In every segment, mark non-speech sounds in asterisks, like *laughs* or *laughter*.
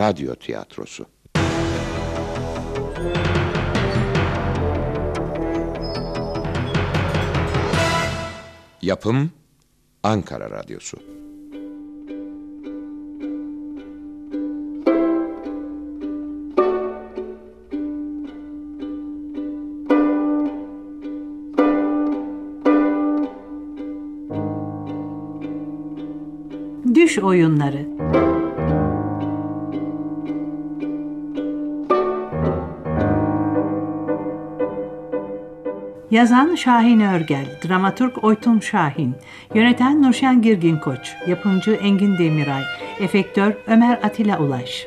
radyo tiyatrosu. Yapım Ankara Radyosu. Düş oyunları. Yazan Şahin Örgel, dramaturg Oytun Şahin, yöneten Nurşen Girgin Koç, yapımcı Engin Demiray, efektör Ömer Atilla Ulaş.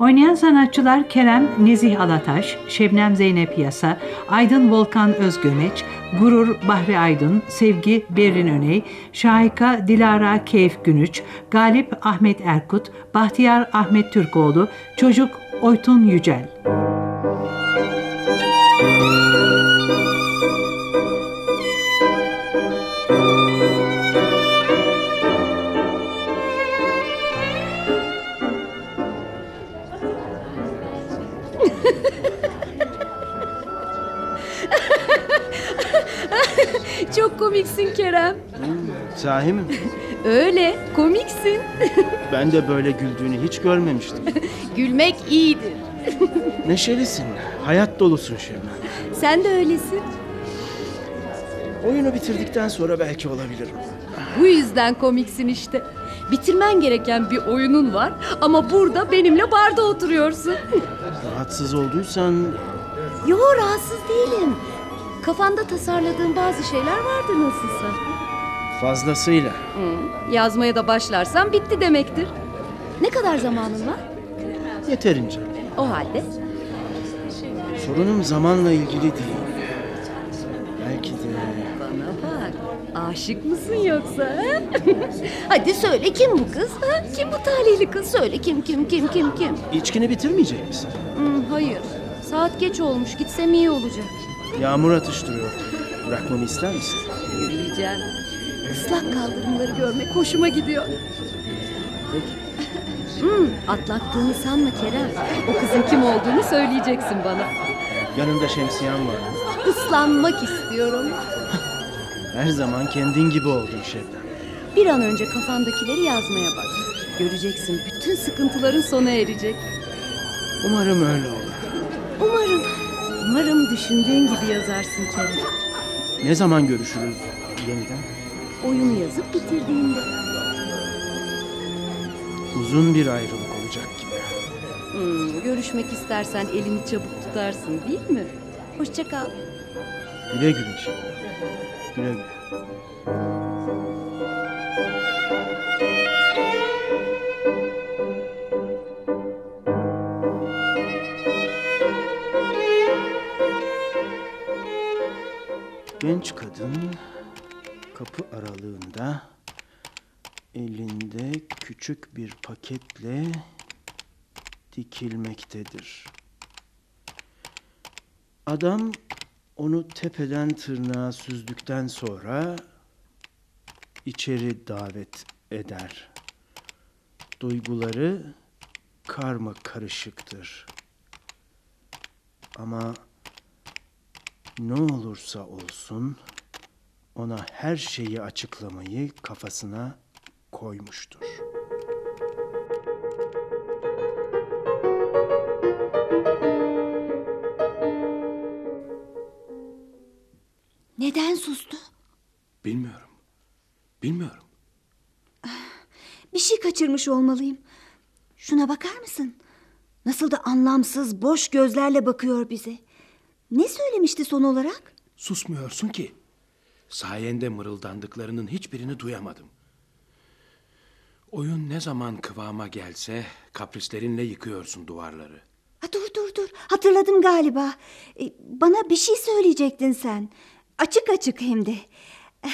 Oynayan sanatçılar Kerem Nezih Alataş, Şebnem Zeynep Yasa, Aydın Volkan Özgömeç, Gurur Bahri Aydın, Sevgi Berin Öney, Şahika Dilara Keyif Günüç, Galip Ahmet Erkut, Bahtiyar Ahmet Türkoğlu, Çocuk Oytun Yücel. Sahi mi? Öyle, komiksin. *laughs* Ben de böyle güldüğünü hiç görmemiştim. Gülmek iyidir. Neşelisin, hayat dolusun Şebnem. Sen de öylesin. Oyunu bitirdikten sonra belki olabilirim. Bu yüzden komiksin işte. Bitirmen gereken bir oyunun var ama burada benimle barda oturuyorsun. Rahatsız olduysan Yo rahatsız değilim. Kafanda tasarladığın bazı şeyler vardır nasılsa. Fazlasıyla. Hı, yazmaya da başlarsan bitti demektir. Ne kadar zamanın var? Yeterince. O halde Sorunum zamanla ilgili değil. Belki de... bana bak. Aşık mısın yoksa? ha? *laughs* Hadi söyle kim bu kız? Ha? Kim bu talihli kız? Söyle kim kim kim kim kim? İçkini bitirmeyecek misin? Hmm, hayır. Saat geç olmuş. Gitsem iyi olacak. Yağmur atıştırıyor. Bırakmamı ister misin? Yürüyeceğim. Islak kaldırımları görmek hoşuma gidiyor. Hmm, atlattığını sanma Kerem. O kızın kim olduğunu söyleyeceksin bana. Yanında şemsiyen var? Islanmak istiyorum. Her zaman kendin gibi oldun Şebnem. Bir an önce kafandakileri yazmaya bak. Göreceksin bütün sıkıntıların sona erecek. Umarım öyle olur. Umarım, umarım düşündüğün gibi yazarsın Kerem. Ne zaman görüşürüz yeniden? Oyunu yazıp bitirdiğinde. Uzun bir ayrılık olacak gibi. Hmm, görüşmek istersen elini çabuk tutarsın değil mi? Hoşça kal. Güle güle Şebnem. Güle güle. Genç kadın kapı aralığında elinde küçük bir paketle dikilmektedir. Adam onu tepeden tırnağa süzdükten sonra içeri davet eder. Duyguları karma karışıktır. Ama ne olursa olsun ona her şeyi açıklamayı kafasına koymuştur. Neden sustu? Bilmiyorum. Bilmiyorum. Bir şey kaçırmış olmalıyım. Şuna bakar mısın? Nasıl da anlamsız, boş gözlerle bakıyor bize. Ne söylemişti son olarak? Susmuyorsun ki. Sayende mırıldandıklarının hiçbirini duyamadım. Oyun ne zaman kıvama gelse kaprislerinle yıkıyorsun duvarları. Ha, dur dur dur. Hatırladım galiba. Ee, bana bir şey söyleyecektin sen. Açık açık hem de. *sighs*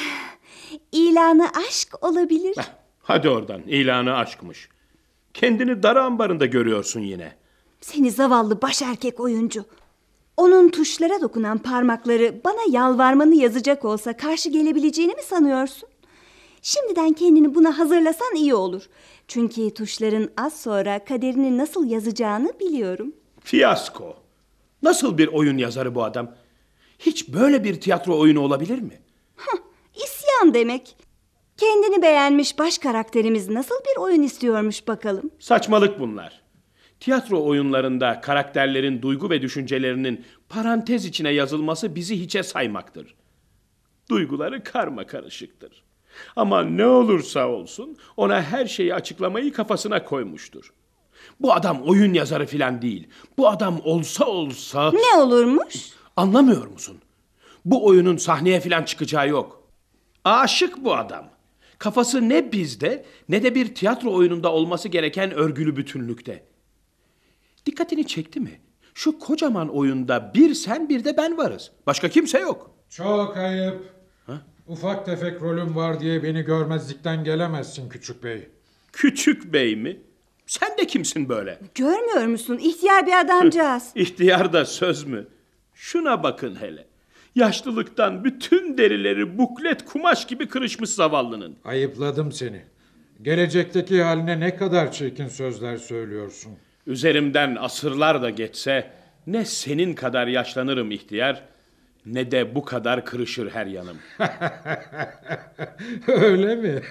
İlanı aşk olabilir. Heh, hadi oradan ilanı aşkmış. Kendini dar ambarında görüyorsun yine. Seni zavallı baş erkek oyuncu. Onun tuşlara dokunan parmakları bana yalvarmanı yazacak olsa karşı gelebileceğini mi sanıyorsun? Şimdiden kendini buna hazırlasan iyi olur. Çünkü tuşların az sonra kaderini nasıl yazacağını biliyorum. Fiyasko. Nasıl bir oyun yazarı bu adam? Hiç böyle bir tiyatro oyunu olabilir mi? İsyan demek. Kendini beğenmiş baş karakterimiz nasıl bir oyun istiyormuş bakalım. Saçmalık bunlar. Tiyatro oyunlarında karakterlerin duygu ve düşüncelerinin parantez içine yazılması bizi hiçe saymaktır. Duyguları karma karışıktır. Ama ne olursa olsun ona her şeyi açıklamayı kafasına koymuştur. Bu adam oyun yazarı filan değil. Bu adam olsa olsa... Ne olurmuş? Anlamıyor musun? Bu oyunun sahneye filan çıkacağı yok. Aşık bu adam. Kafası ne bizde ne de bir tiyatro oyununda olması gereken örgülü bütünlükte. Dikkatini çekti mi? Şu kocaman oyunda bir sen bir de ben varız. Başka kimse yok. Çok ayıp. Ufak tefek rolüm var diye beni görmezlikten gelemezsin küçük bey. Küçük bey mi? Sen de kimsin böyle? Görmüyor musun? İhtiyar bir adamcağız. İhtiyar da söz mü? Şuna bakın hele. Yaşlılıktan bütün derileri buklet kumaş gibi kırışmış zavallının. Ayıpladım seni. Gelecekteki haline ne kadar çirkin sözler söylüyorsun. Üzerimden asırlar da geçse ne senin kadar yaşlanırım ihtiyar ne de bu kadar kırışır her yanım. *laughs* Öyle mi?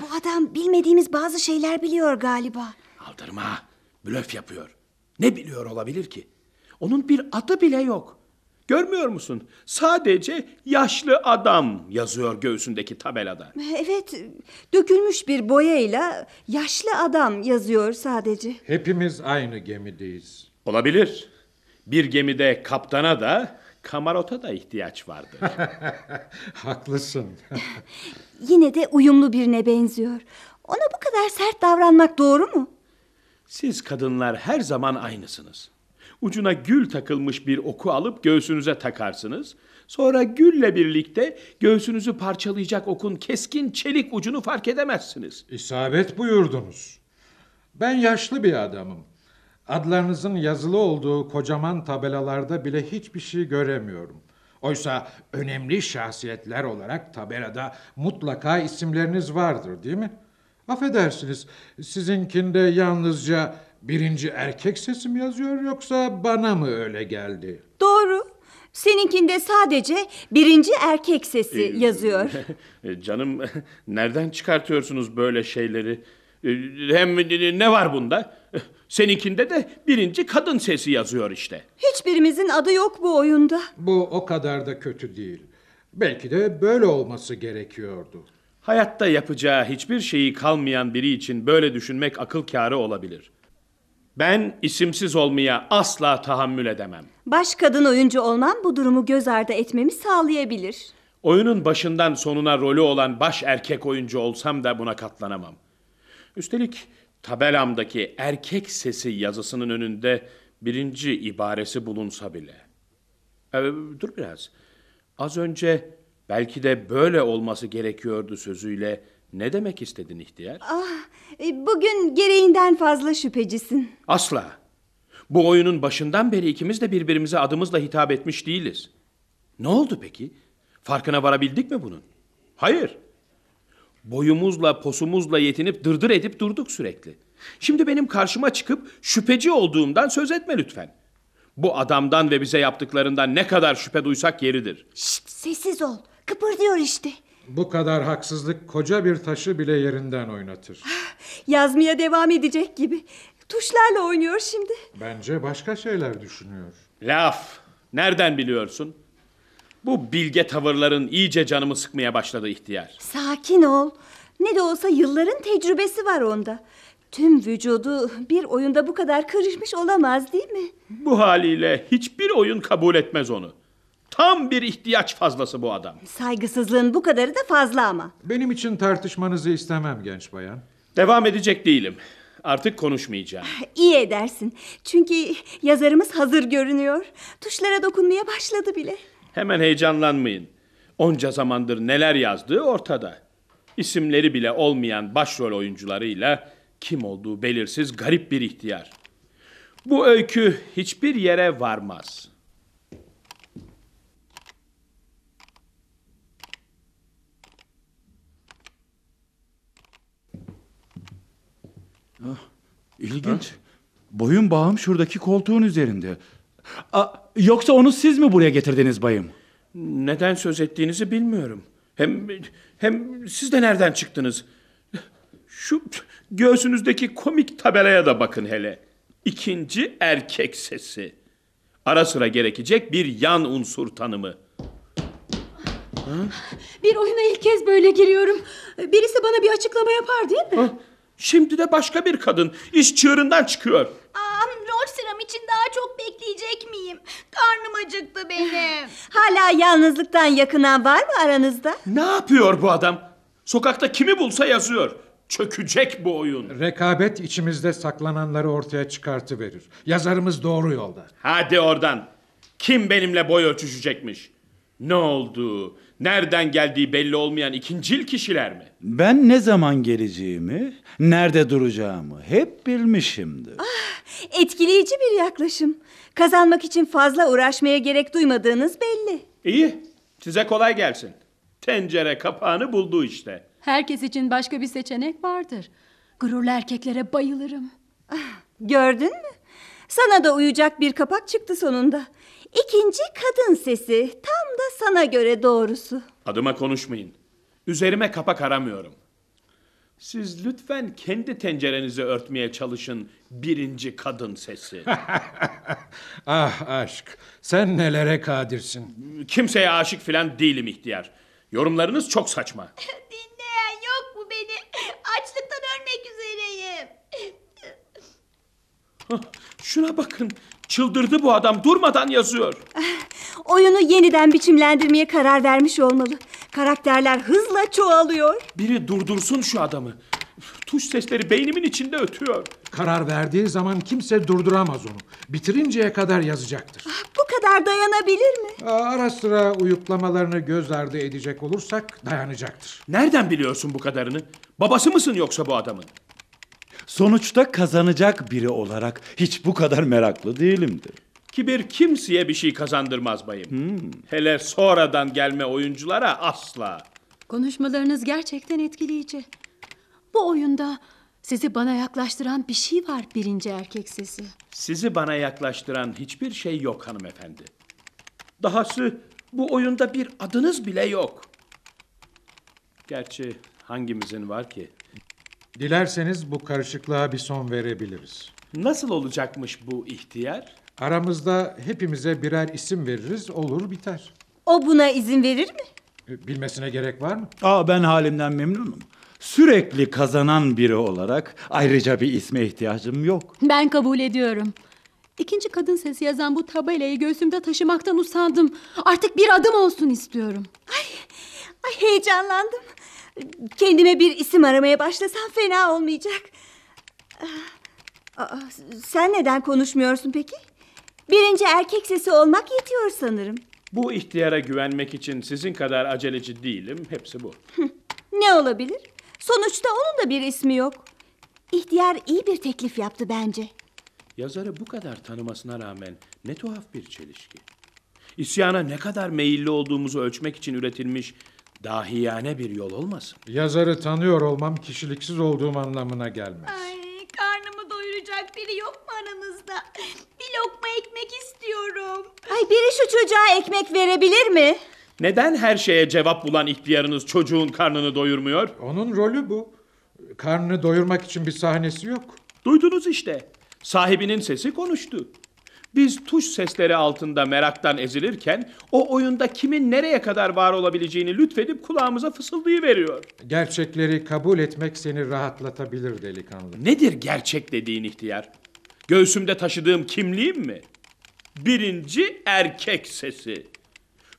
Bu adam bilmediğimiz bazı şeyler biliyor galiba. Aldırma, blöf yapıyor. Ne biliyor olabilir ki? Onun bir adı bile yok. Görmüyor musun? Sadece yaşlı adam yazıyor göğsündeki tabelada. Evet, dökülmüş bir boyayla yaşlı adam yazıyor sadece. Hepimiz aynı gemideyiz. Olabilir. Bir gemide kaptana da kamarota da ihtiyaç vardır. *laughs* Haklısın. *laughs* Yine de uyumlu birine benziyor. Ona bu kadar sert davranmak doğru mu? Siz kadınlar her zaman aynısınız. Ucuna gül takılmış bir oku alıp göğsünüze takarsınız. Sonra gülle birlikte göğsünüzü parçalayacak okun keskin çelik ucunu fark edemezsiniz. İsabet buyurdunuz. Ben yaşlı bir adamım. Adlarınızın yazılı olduğu kocaman tabelalarda bile hiçbir şey göremiyorum. Oysa önemli şahsiyetler olarak tabelada mutlaka isimleriniz vardır değil mi? Affedersiniz, sizinkinde yalnızca birinci erkek sesim yazıyor yoksa bana mı öyle geldi? Doğru. Seninkinde sadece birinci erkek sesi yazıyor. *laughs* E, Canım *laughs* nereden çıkartıyorsunuz böyle şeyleri? E, Hem ne var bunda? E, *laughs* Seninkinde de birinci kadın sesi yazıyor işte. Hiçbirimizin adı yok bu oyunda. Bu o kadar da kötü değil. Belki de böyle olması gerekiyordu. Hayatta yapacağı hiçbir şeyi kalmayan biri için böyle düşünmek akıl kârı olabilir. Ben isimsiz olmaya asla tahammül edemem. Baş kadın oyuncu olmam bu durumu göz ardı etmemi sağlayabilir. Oyunun başından sonuna rolü olan baş erkek oyuncu olsam da buna katlanamam. Üstelik tabelamdaki erkek sesi yazısının önünde birinci ibaresi bulunsa bile. Ee, dur biraz. Az önce belki de böyle olması gerekiyordu sözüyle ne demek istedin ihtiyar? Ah, e, bugün gereğinden fazla şüphecisin. Asla. Bu oyunun başından beri ikimiz de birbirimize adımızla hitap etmiş değiliz. Ne oldu peki? Farkına varabildik mi bunun? Hayır. Boyumuzla posumuzla yetinip dırdır edip durduk sürekli. Şimdi benim karşıma çıkıp şüpheci olduğumdan söz etme lütfen. Bu adamdan ve bize yaptıklarından ne kadar şüphe duysak yeridir. Şşt, sessiz ol. Kıpırdıyor işte. Bu kadar haksızlık koca bir taşı bile yerinden oynatır. Yazmaya devam edecek gibi. Tuşlarla oynuyor şimdi. Bence başka şeyler düşünüyor. Laf. Nereden biliyorsun? Bu bilge tavırların iyice canımı sıkmaya başladı ihtiyar. Sakin ol. Ne de olsa yılların tecrübesi var onda. Tüm vücudu bir oyunda bu kadar karışmış olamaz değil mi? Bu haliyle hiçbir oyun kabul etmez onu. Tam bir ihtiyaç fazlası bu adam. Saygısızlığın bu kadarı da fazla ama. Benim için tartışmanızı istemem genç bayan. Devam edecek değilim. Artık konuşmayacağım. *sighs* İyi edersin. Çünkü yazarımız hazır görünüyor. Tuşlara dokunmaya başladı bile. Hemen heyecanlanmayın. Onca zamandır neler yazdığı ortada. İsimleri bile olmayan başrol oyuncularıyla kim olduğu belirsiz garip bir ihtiyar. Bu öykü hiçbir yere varmaz. İlginç. Boyun bağım şuradaki koltuğun üzerinde. Aa, yoksa onu siz mi buraya getirdiniz bayım? Neden söz ettiğinizi bilmiyorum. Hem hem siz de nereden çıktınız? Şu göğsünüzdeki komik tabelaya da bakın hele. İkinci erkek sesi. Ara sıra gerekecek bir yan unsur tanımı. Bir oyuna ilk kez böyle giriyorum. Birisi bana bir açıklama yapar değil mi? Hah, Şimdi de başka bir kadın iş çığırından çıkıyor. Aa, rol sıram için daha çok bekleyecek miyim? Karnım acıktı benim. *gasps* Hala yalnızlıktan yakınan var mı aranızda? Ne yapıyor bu adam? Sokakta kimi bulsa yazıyor. Çökecek bu oyun. Rekabet içimizde saklananları ortaya çıkartıverir. Yazarımız doğru yolda. Hadi oradan. Kim benimle boy ölçüşecekmiş? Ne oldu? Nereden geldiği belli olmayan ikincil kişiler mi? Ben ne zaman geleceğimi, nerede duracağımı hep bilmişimdir. Etkileyici bir yaklaşım. Kazanmak için fazla uğraşmaya gerek duymadığınız belli. İyi. Size kolay gelsin. Tencere kapağını buldu işte. Herkes için başka bir seçenek vardır. Gururlu erkeklere bayılırım. Gördün mü? Sana da uyacak bir kapak çıktı sonunda. İkinci kadın sesi. Tam da sana göre doğrusu. Adıma konuşmayın. Üzerime kapak aramıyorum. Siz lütfen kendi tencerenizi örtmeye çalışın birinci kadın sesi. *laughs* Ah aşk, sen nelere kadirsin. Kimseye aşık filan değilim ihtiyar. Yorumlarınız çok saçma. *laughs* Dinleyen yok mu beni? Açlıktan ölmek üzereyim. Şuna bakın. Çıldırdı bu adam. Durmadan yazıyor. Oyunu yeniden biçimlendirmeye karar vermiş olmalı. Karakterler hızla çoğalıyor. Biri durdursun şu adamı. Tuş sesleri beynimin içinde ötüyor. Karar verdiği zaman kimse durduramaz onu. Bitirinceye kadar yazacaktır. Bu kadar dayanabilir mi? Aa, Ara sıra uyuklamalarını göz ardı edecek olursak dayanacaktır. Nereden biliyorsun bu kadarını? Babası mısın yoksa bu adamın? Sonuçta kazanacak biri olarak hiç bu kadar meraklı değilimdir. Kibir kimseye bir şey kazandırmaz bayım. Hele sonradan gelme oyunculara asla. Konuşmalarınız gerçekten etkileyici. Bu oyunda sizi bana yaklaştıran bir şey var birinci erkek sesi. Sizi bana yaklaştıran hiçbir şey yok hanımefendi. Dahası bu oyunda bir adınız bile yok. Gerçi hangimizin var ki? Dilerseniz bu karışıklığa bir son verebiliriz. Nasıl olacakmış bu ihtiyar? Aramızda hepimize birer isim veririz, olur biter. O buna izin verir mi? E, Bilmesine gerek var mı? Aa ben halimden memnunum. Sürekli kazanan biri olarak ayrıca bir isme ihtiyacım yok. Ben kabul ediyorum. İkinci kadın sesi yazan bu tabelayı göğsümde taşımaktan usandım. Artık bir adım olsun istiyorum. Ay heyecanlandım. Kendime bir isim aramaya başlasam fena olmayacak. Aa, sen neden konuşmuyorsun peki? Birinci erkek sesi olmak yetiyor sanırım. Bu ihtiyara güvenmek için sizin kadar aceleci değilim. Hepsi bu. Ne olabilir? Sonuçta onun da bir ismi yok. İhtiyar iyi bir teklif yaptı bence. Yazarı bu kadar tanımasına rağmen ne tuhaf bir çelişki. İsyana ne kadar meyilli olduğumuzu ölçmek için üretilmiş dahiyane bir yol olmasın. Yazarı tanıyor olmam kişiliksiz olduğum anlamına gelmez. Ay, karnımı doyuracak biri yok mu aranızda? Bir lokma ekmek istiyorum. Ay biri şu çocuğa ekmek verebilir mi? Neden her şeye cevap bulan ihtiyarınız çocuğun karnını doyurmuyor? Onun rolü bu. Karnını doyurmak için bir sahnesi yok. Duydunuz işte. Sahibinin sesi konuştu. Biz tuş sesleri altında meraktan ezilirken o oyunda kimin nereye kadar var olabileceğini lütfedip kulağımıza fısıldayıveriyor. Gerçekleri kabul etmek seni rahatlatabilir delikanlı. Nedir gerçek dediğin ihtiyar? Göğsümde taşıdığım kimliğim mi? Birinci erkek sesi.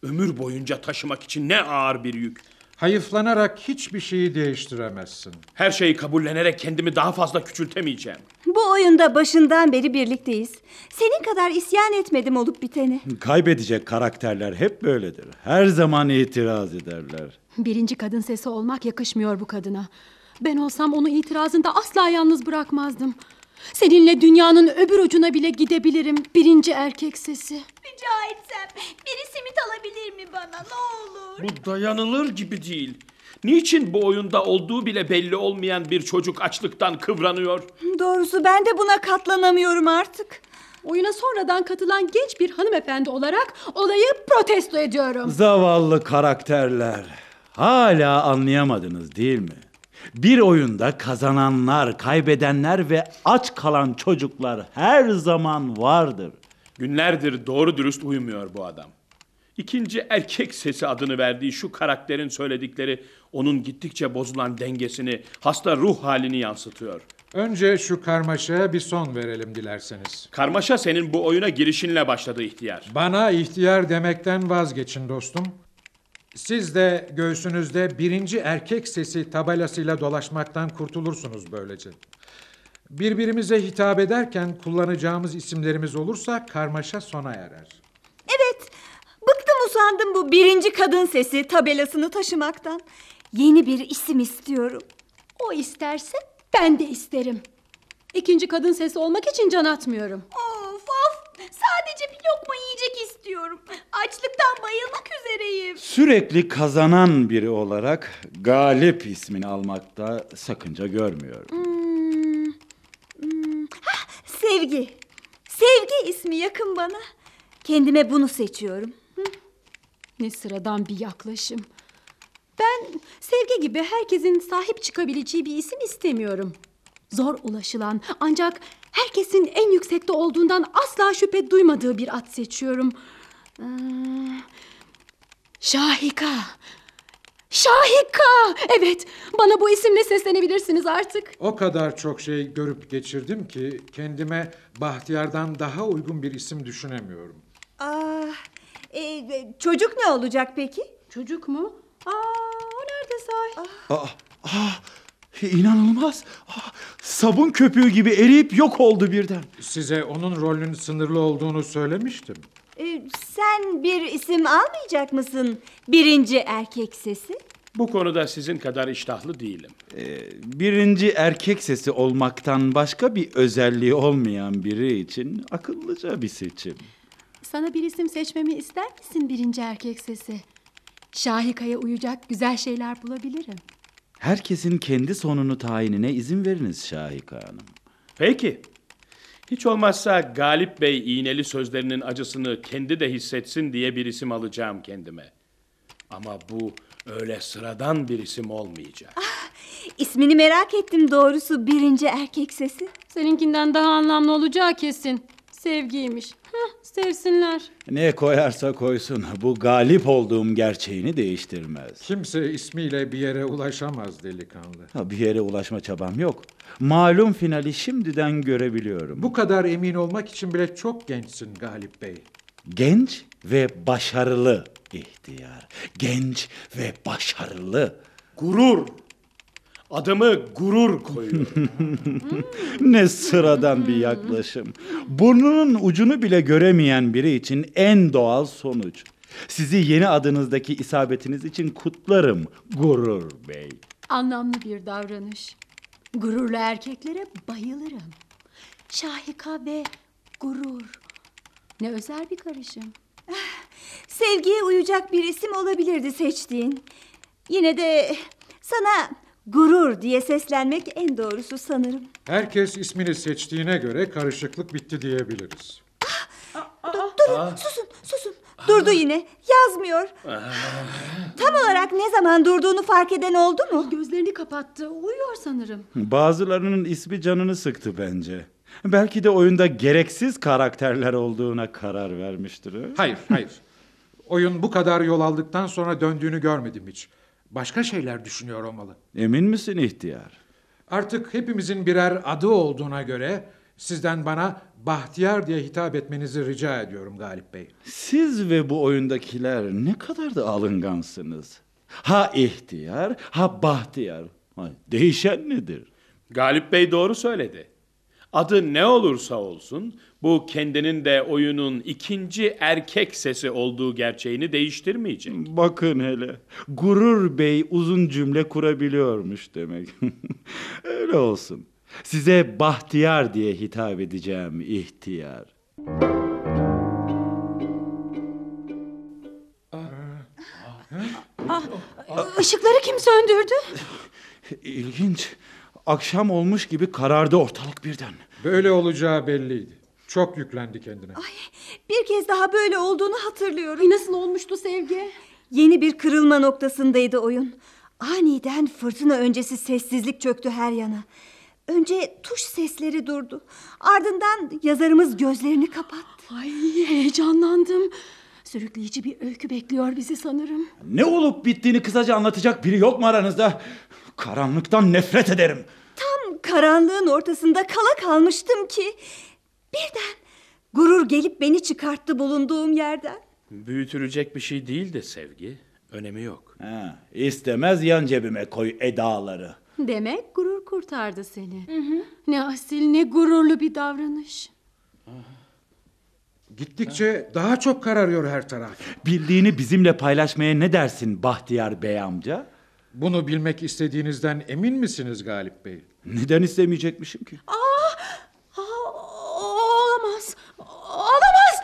Ömür boyunca taşımak için ne ağır bir yük. Hayıflanarak hiçbir şeyi değiştiremezsin. Her şeyi kabullenerek kendimi daha fazla küçültemeyeceğim. Bu oyunda başından beri birlikteyiz. Senin kadar isyan etmedim olup biteni. Kaybedecek karakterler hep böyledir. Her zaman itiraz ederler. Birinci kadın sesi olmak yakışmıyor bu kadına. Ben olsam onu itirazında asla yalnız bırakmazdım. Seninle dünyanın öbür ucuna bile gidebilirim birinci erkek sesi. Rica etsem biri simit alabilir mi bana ne olur? Bu dayanılır gibi değil. Niçin bu oyunda olduğu bile belli olmayan bir çocuk açlıktan kıvranıyor? Doğrusu ben de buna katlanamıyorum artık. Oyuna sonradan katılan genç bir hanımefendi olarak olayı protesto ediyorum. Zavallı karakterler. Hala anlayamadınız değil mi? Bir oyunda kazananlar, kaybedenler ve aç kalan çocuklar her zaman vardır. Günlerdir doğru dürüst uyumuyor bu adam. İkinci erkek sesi adını verdiği şu karakterin söyledikleri onun gittikçe bozulan dengesini, hasta ruh halini yansıtıyor. Önce şu karmaşaya bir son verelim dilerseniz. Karmaşa senin bu oyuna girişinle başladı ihtiyar. Bana ihtiyar demekten vazgeçin dostum. Siz de göğsünüzde birinci erkek sesi tabelasıyla dolaşmaktan kurtulursunuz böylece. Birbirimize hitap ederken kullanacağımız isimlerimiz olursa karmaşa sona erer. Evet, bıktım usandım bu birinci kadın sesi tabelasını taşımaktan. Yeni bir isim istiyorum. O isterse ben de isterim. İkinci kadın sesi olmak için can atmıyorum. Of of sadece bir lokma yiyecek istiyorum. Açlıktan bayılmak üzereyim. Sürekli kazanan biri olarak Galip ismini almakta sakınca görmüyorum. Hmm, hmm. Hah, sevgi. Sevgi ismi yakın bana. Kendime bunu seçiyorum. Ne sıradan bir yaklaşım. Ben sevgi gibi herkesin sahip çıkabileceği bir isim istemiyorum. Zor ulaşılan ancak herkesin en yüksekte olduğundan asla şüphe duymadığı bir at seçiyorum. Ee, Şahika. Şahika! Evet, bana bu isimle seslenebilirsiniz artık. O kadar çok şey görüp geçirdim ki kendime Bahtiyar'dan daha uygun bir isim düşünemiyorum. Ah, e, çocuk ne olacak peki? Çocuk mu? Aa, o nerede sahi? Aa, aa, inanılmaz. Aa, sabun köpüğü gibi eriyip yok oldu birden. Size onun rolünün sınırlı olduğunu söylemiştim. E, sen bir isim almayacak mısın? Birinci erkek sesi. Bu konuda sizin kadar iştahlı değilim. Ee, birinci erkek sesi olmaktan başka bir özelliği olmayan biri için akıllıca bir seçim. Sana bir isim seçmemi ister misin birinci erkek sesi? Şahika'ya uyacak güzel şeyler bulabilirim. Herkesin kendi sonunu tayinine izin veriniz Şahika Hanım. Peki. Hiç olmazsa Galip Bey iğneli sözlerinin acısını kendi de hissetsin diye bir isim alacağım kendime. Ama bu öyle sıradan bir isim olmayacak. İsmini merak ettim doğrusu birinci erkek sesi. Seninkinden daha anlamlı olacağı kesin. Sevgiymiş. Hah, sevsinler. Ne koyarsa koysun bu galip olduğum gerçeğini değiştirmez. Kimse ismiyle bir yere ulaşamaz delikanlı. Ha, bir yere ulaşma çabam yok. Malum finali şimdiden görebiliyorum. Bu kadar emin olmak için bile çok gençsin Galip Bey. Genç ve başarılı ihtiyar. Genç ve başarılı. Gurur. Adımı gurur koyuyorum. *laughs* ne sıradan bir yaklaşım. Burnunun ucunu bile göremeyen biri için en doğal sonuç. Sizi yeni adınızdaki isabetiniz için kutlarım Gurur Bey. Anlamlı bir davranış. Gururlu erkeklere bayılırım. Şahika ve gurur. Ne özel bir karışım. *laughs* Sevgiye uyacak bir isim olabilirdi seçtiğin. Yine de sana gurur diye seslenmek en doğrusu sanırım. Herkes ismini seçtiğine göre karışıklık bitti diyebiliriz. Durun susun susun. Durdu yine yazmıyor. Tam olarak ne zaman durduğunu fark eden oldu mu? Gözlerini kapattı. Uyuyor sanırım. Bazılarının ismi canını sıktı bence. Belki de oyunda gereksiz karakterler olduğuna karar vermiştir. ha? Hayır, hayır. Oyun bu kadar yol aldıktan sonra döndüğünü görmedim hiç. Başka şeyler düşünüyor olmalı. Emin misin ihtiyar? Artık hepimizin birer adı olduğuna göre sizden bana Bahtiyar diye hitap etmenizi rica ediyorum Galip Bey. Siz ve bu oyundakiler ne kadar da alıngansınız. Ha ihtiyar, ha bahtiyar. Değişen nedir? Galip Bey doğru söyledi. Adı ne olursa olsun bu kendinin de oyunun ikinci erkek sesi olduğu gerçeğini değiştirmeyecek. Bakın hele. Gurur Bey uzun cümle kurabiliyormuş demek. *laughs* Öyle olsun. Size Bahtiyar diye hitap edeceğim ihtiyar. Işıkları kim söndürdü? İlginç. Akşam olmuş gibi karardı ortalık birden. Böyle olacağı belliydi. Çok yüklendi kendine. Bir kez daha böyle olduğunu hatırlıyorum. Ay nasıl olmuştu Sevgi? Yeni bir kırılma noktasındaydı oyun. Aniden fırtına öncesi sessizlik çöktü her yana. Önce tuş sesleri durdu. Ardından yazarımız gözlerini kapattı. Ay heyecanlandım. Sürükleyici bir öykü bekliyor bizi sanırım. Ne olup bittiğini kısaca anlatacak biri yok mu aranızda? Karanlıktan nefret ederim. Tam karanlığın ortasında kala kalmıştım ki... Birden gurur gelip beni çıkarttı bulunduğum yerden. Büyütülecek bir şey değil de sevgi. Önemi yok. Ha, istemez yan cebime koy edaları. Demek gurur kurtardı seni. Ne asil ne gururlu bir davranış. Gittikçe daha çok kararıyor her taraf. Bildiğini bizimle paylaşmaya ne dersin Bahtiyar Bey amca? Bunu bilmek istediğinizden emin misiniz Galip Bey? Neden istemeyecekmişim ki? Aa, olamaz. Olamaz.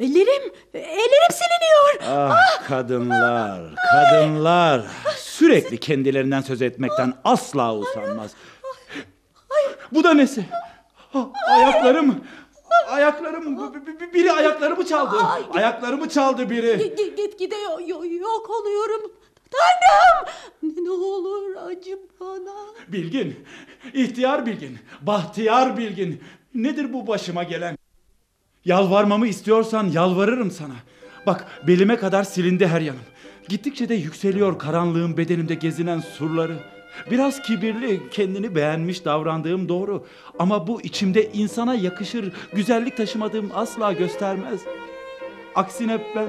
Ellerim, ellerim siliniyor. Ah kadınlar, kadınlar. Sürekli kendilerinden söz etmekten asla usanmaz. Bu da nesi? Ah, Ayaklarım, ayaklarım, biri ayaklarımı çaldı. Ayaklarımı çaldı biri. Git, git gide yo- yo- yok oluyorum. Tanrım! Ne olur acı bana. Bilgin, ihtiyar bilgin, bahtiyar bilgin. Nedir bu başıma gelen? Yalvarmamı istiyorsan yalvarırım sana. Bak belime kadar silindi her yanım. Gittikçe de yükseliyor karanlığın bedenimde gezinen surları. Biraz kibirli, kendini beğenmiş davrandığım doğru. Ama bu içimde insana yakışır, güzellik taşımadığım asla göstermez. Aksine ben...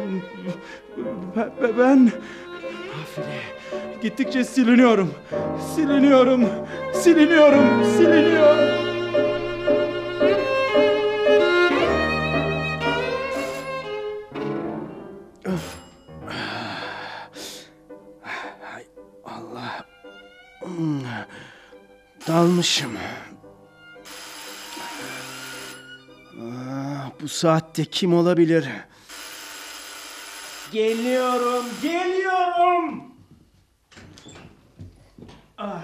Ben... ben Nafile, gittikçe siliniyorum. Siliniyorum, siliniyorum, siliniyorum. Allah. Dalmışım. Ah, bu saatte kim olabilir? Geliyorum, geliyorum. Ah,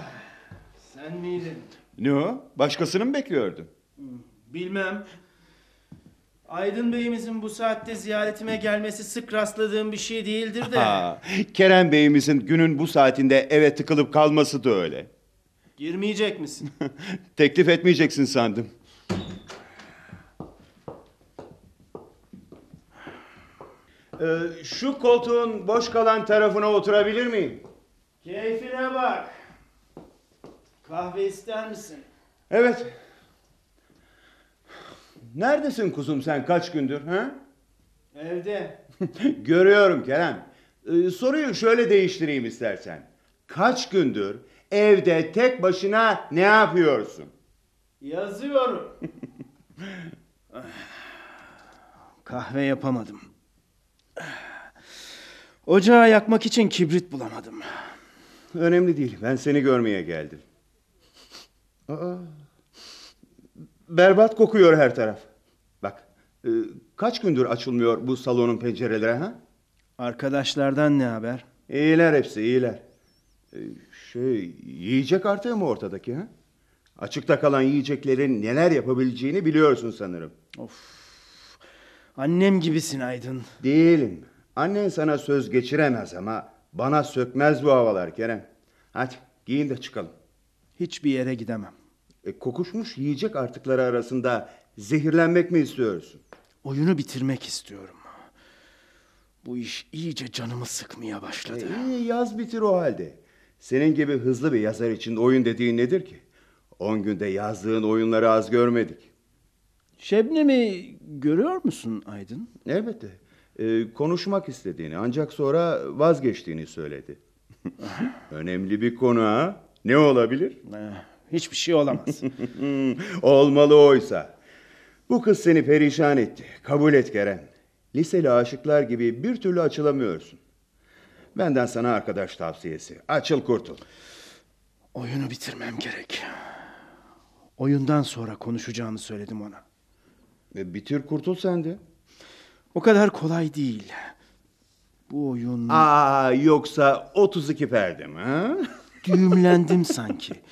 sen miydin? Ne o? Başkasını mı bekliyordun? Bilmem. Aydın Bey'imizin bu saatte ziyaretime gelmesi sık rastladığım bir şey değildir de. Ha, Kerem Bey'imizin günün bu saatinde eve tıkılıp kalması da öyle. Girmeyecek misin? *laughs* Teklif etmeyeceksin sandım. Ee, şu koltuğun boş kalan tarafına oturabilir miyim? Keyfine bak. Kahve ister misin? Evet. Neredesin kuzum sen kaç gündür? Ha? Evde. *laughs* Görüyorum Kerem. Ee, soruyu şöyle değiştireyim istersen. Kaç gündür evde tek başına ne yapıyorsun? Yazıyorum. *laughs* Kahve yapamadım. Ocağı yakmak için kibrit bulamadım. Önemli değil. Ben seni görmeye geldim. Aa, berbat kokuyor her taraf. Bak, e, kaç gündür açılmıyor bu salonun pencereleri ha? Arkadaşlardan ne haber? İyiler hepsi, iyiler. E, şey, yiyecek artığı mı ortadaki ha? Açıkta kalan yiyeceklerin neler yapabileceğini biliyorsun sanırım. Annem gibisin Aydın. Değilim. Annen sana söz geçiremez ama bana sökmez bu havalar Kerem. Hadi giyin de çıkalım. Hiçbir yere gidemem. E, kokuşmuş yiyecek artıkları arasında zehirlenmek mi istiyorsun? Oyunu bitirmek istiyorum. Bu iş iyice canımı sıkmaya başladı. E, iyi yaz bitir o halde. Senin gibi hızlı bir yazar için oyun dediğin nedir ki? On günde yazdığın oyunları az görmedik. Şebnem'i görüyor musun Aydın? Elbette. E, konuşmak istediğini ancak sonra vazgeçtiğini söyledi. *laughs* Önemli bir konu ha? Ne olabilir? Eh, Hiçbir şey olamaz. *laughs* Olmalı oysa. Bu kız seni perişan etti. Kabul et Kerem. Liseli aşıklar gibi bir türlü açılamıyorsun. Benden sana arkadaş tavsiyesi. Açıl kurtul. Oyunu bitirmem gerek. Oyundan sonra konuşacağını söyledim ona. E, bitir kurtul sen de. O kadar kolay değil. Bu oyun... Aa yoksa 32 perde mi? Ha? Düğümlendim sanki.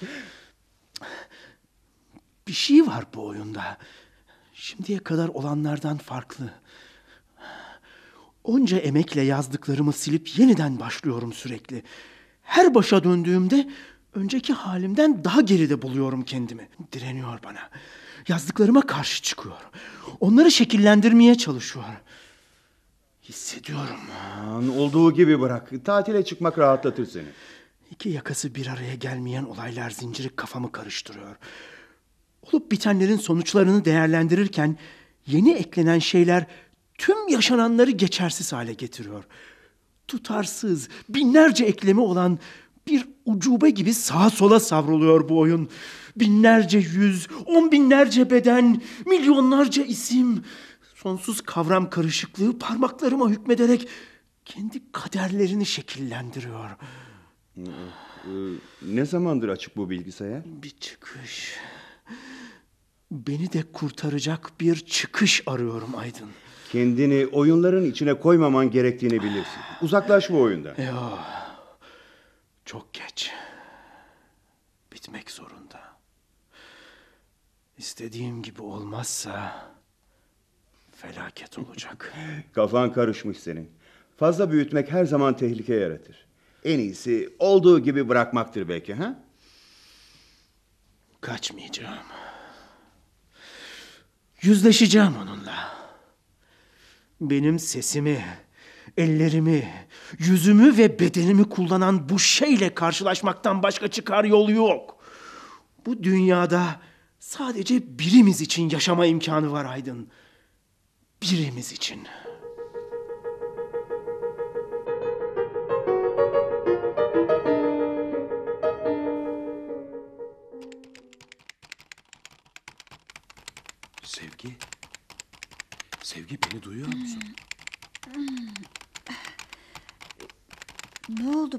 Bir şey var bu oyunda. Şimdiye kadar olanlardan farklı. Onca emekle yazdıklarımı silip yeniden başlıyorum sürekli. Her başa döndüğümde önceki halimden daha geride buluyorum kendimi. Direniyor bana. Yazdıklarıma karşı çıkıyor. Onları şekillendirmeye çalışıyor. Hissediyorum. Aman, olduğu gibi bırak. Tatile çıkmak rahatlatır seni. İki yakası bir araya gelmeyen olaylar zinciri kafamı karıştırıyor. Olup bitenlerin sonuçlarını değerlendirirken yeni eklenen şeyler tüm yaşananları geçersiz hale getiriyor. Tutarsız, binlerce eklemi olan bir ucube gibi sağa sola savruluyor bu oyun. Binlerce yüz, on binlerce beden, milyonlarca isim. Sonsuz kavram karışıklığı parmaklarıma hükmederek kendi kaderlerini şekillendiriyor. Ee, ne zamandır açık bu bilgisayar? Bir çıkış. Beni de kurtaracak bir çıkış arıyorum Aydın. Kendini oyunların içine koymaman gerektiğini bilirsin. Uzaklaş bu oyundan. Ya, çok geç. Bitmek zorunda. İstediğim gibi olmazsa felaket olacak. *laughs* Kafan karışmış senin. Fazla büyütmek her zaman tehlike yaratır. En iyisi olduğu gibi bırakmaktır belki ha? Kaçmayacağım. Yüzleşeceğim onunla. Benim sesimi, ellerimi, yüzümü ve bedenimi kullanan bu şeyle karşılaşmaktan başka çıkar yol yok. Bu dünyada sadece birimiz için yaşama imkanı var Aydın. Birimiz için.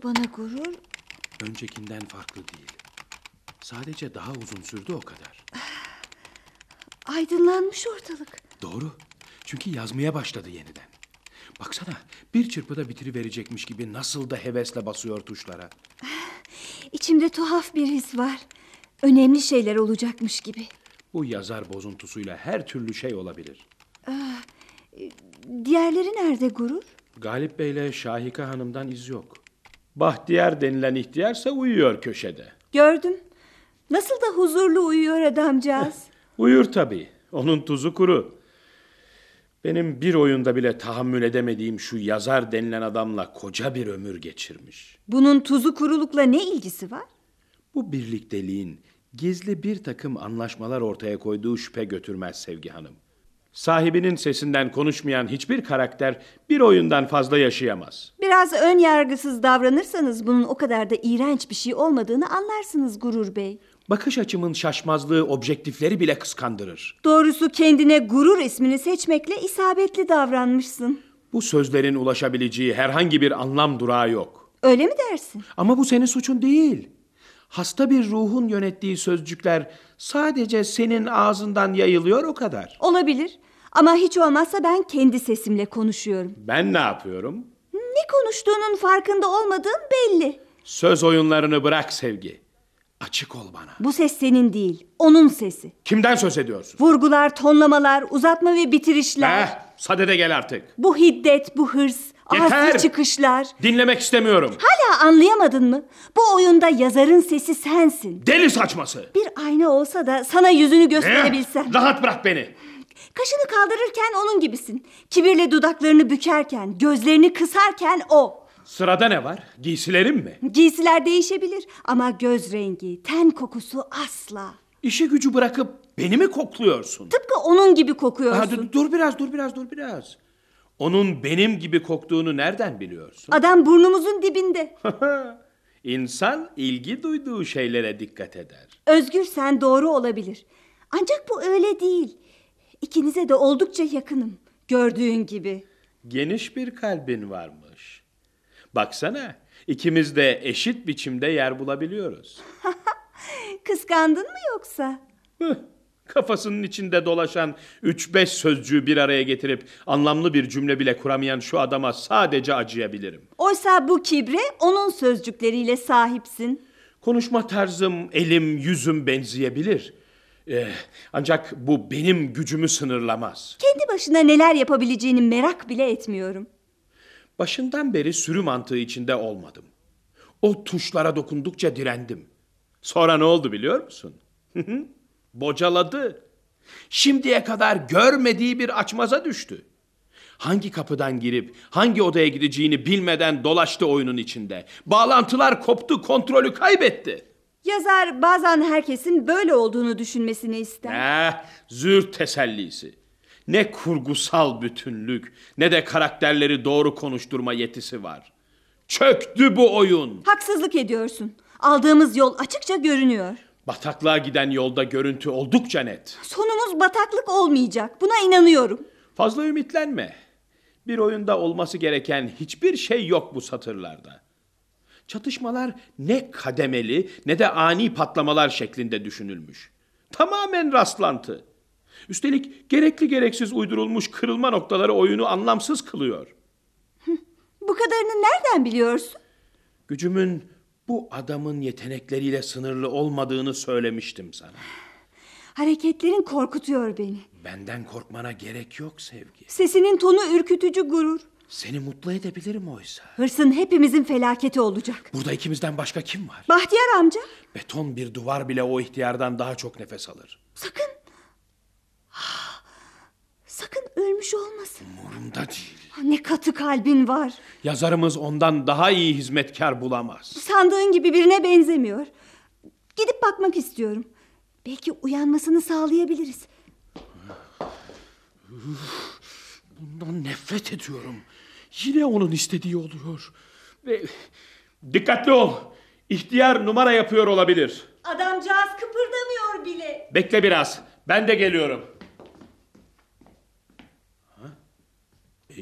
Bana gurur? Öncekinden farklı değil. Sadece daha uzun sürdü o kadar. *sighs* Aydınlanmış ortalık. Doğru. Çünkü yazmaya başladı yeniden. Baksana bir çırpıda bitiriverecekmiş gibi nasıl da hevesle basıyor tuşlara. *sighs* İçimde tuhaf bir his var. Önemli şeyler olacakmış gibi. Bu yazar bozuntusuyla her türlü şey olabilir. Diğerleri nerede gurur? Galip Bey'le Şahika Hanım'dan iz yok. Bahtiyar denilen ihtiyarsa uyuyor köşede. Gördüm. Nasıl da huzurlu uyuyor adamcağız. *laughs* Uyur tabii. Onun tuzu kuru. Benim bir oyunda bile tahammül edemediğim şu yazar denilen adamla koca bir ömür geçirmiş. Bunun tuzu kurulukla ne ilgisi var? Bu birlikteliğin gizli bir takım anlaşmalar ortaya koyduğu şüphe götürmez Sevgi Hanım. Sahibinin sesinden konuşmayan hiçbir karakter bir oyundan fazla yaşayamaz. Biraz ön yargısız davranırsanız bunun o kadar da iğrenç bir şey olmadığını anlarsınız Gurur Bey. Bakış açımın şaşmazlığı objektifleri bile kıskandırır. Doğrusu kendine gurur ismini seçmekle isabetli davranmışsın. Bu sözlerin ulaşabileceği herhangi bir anlam durağı yok. Öyle mi dersin? Ama bu senin suçun değil. Hasta bir ruhun yönettiği sözcükler sadece senin ağzından yayılıyor o kadar. Olabilir. Ama hiç olmazsa ben kendi sesimle konuşuyorum. Ben ne yapıyorum? Ne konuştuğunun farkında olmadığın belli. Söz oyunlarını bırak sevgi. Açık ol bana. Bu ses senin değil, onun sesi. Kimden söz ediyorsun? Vurgular, tonlamalar, uzatma ve bitirişler. Eh, sadede gel artık. Bu hiddet, bu hırs, Yeter! ağızlı çıkışlar. Dinlemek istemiyorum. Hala anlayamadın mı? Bu oyunda yazarın sesi sensin. Deli saçması. Bir ayna olsa da sana yüzünü gösterebilsem. Eh, rahat bırak beni. Kaşını kaldırırken onun gibisin. Kibirle dudaklarını bükerken, gözlerini kısarken o. Sırada ne var? Giysilerim mi? Giysiler değişebilir ama göz rengi, ten kokusu asla. İşi gücü bırakıp beni mi kokluyorsun? Tıpkı onun gibi kokuyorsun. Ha, dur, dur biraz, dur biraz, dur biraz. Onun benim gibi koktuğunu nereden biliyorsun? Adam burnumuzun dibinde. *laughs* İnsan ilgi duyduğu şeylere dikkat eder. Özgürsen doğru olabilir. Ancak bu öyle değil. İkinize de oldukça yakınım. Gördüğün gibi. Geniş bir kalbin varmış. Baksana, ikimiz de eşit biçimde yer bulabiliyoruz. *laughs* Kıskandın mı yoksa? Kafasının içinde dolaşan 3-5 sözcüğü bir araya getirip anlamlı bir cümle bile kuramayan şu adama sadece acıyabilirim. Oysa bu kibre onun sözcükleriyle sahipsin. Konuşma tarzım, elim, yüzüm benzeyebilir. Eh, ancak bu benim gücümü sınırlamaz. Kendi başına neler yapabileceğini merak bile etmiyorum. Başından beri sürü mantığı içinde olmadım. O tuşlara dokundukça direndim. Sonra ne oldu biliyor musun? *laughs* Bocaladı. Şimdiye kadar görmediği bir açmaza düştü. Hangi kapıdan girip hangi odaya gideceğini bilmeden dolaştı oyunun içinde. Bağlantılar koptu, kontrolü kaybetti. Yazar bazen herkesin böyle olduğunu düşünmesini ister. Eh, züğürt tesellisi. Ne kurgusal bütünlük ne de karakterleri doğru konuşturma yetisi var. Çöktü bu oyun. Haksızlık ediyorsun. Aldığımız yol açıkça görünüyor. Bataklığa giden yolda görüntü oldukça net. Sonumuz bataklık olmayacak. Buna inanıyorum. Fazla ümitlenme. Bir oyunda olması gereken hiçbir şey yok bu satırlarda. Çatışmalar ne kademeli ne de ani patlamalar şeklinde düşünülmüş. Tamamen rastlantı. Üstelik gerekli gereksiz uydurulmuş kırılma noktaları oyunu anlamsız kılıyor. Bu kadarını nereden biliyorsun? Gücümün bu adamın yetenekleriyle sınırlı olmadığını söylemiştim sana. Hareketlerin korkutuyor beni. Benden korkmana gerek yok sevgi. Sesinin tonu ürkütücü gurur. Seni mutlu edebilirim oysa. Hırsın hepimizin felaketi olacak. Burada ikimizden başka kim var? Bahtiyar amca Beton bir duvar bile o ihtiyardan daha çok nefes alır. sakın. Sakın ölmüş olmasın. Umurumda değil. Ne katı kalbin var. Yazarımız ondan daha iyi hizmetkar bulamaz. Sandığın gibi birine benzemiyor. Gidip bakmak istiyorum. Belki uyanmasını sağlayabiliriz. Bundan nefret ediyorum. Yine onun istediği oluyor. Ve dikkatli ol. İhtiyar numara yapıyor olabilir. Adamcağız kıpırdamıyor bile. Bekle biraz. Ben de geliyorum. Ha? E,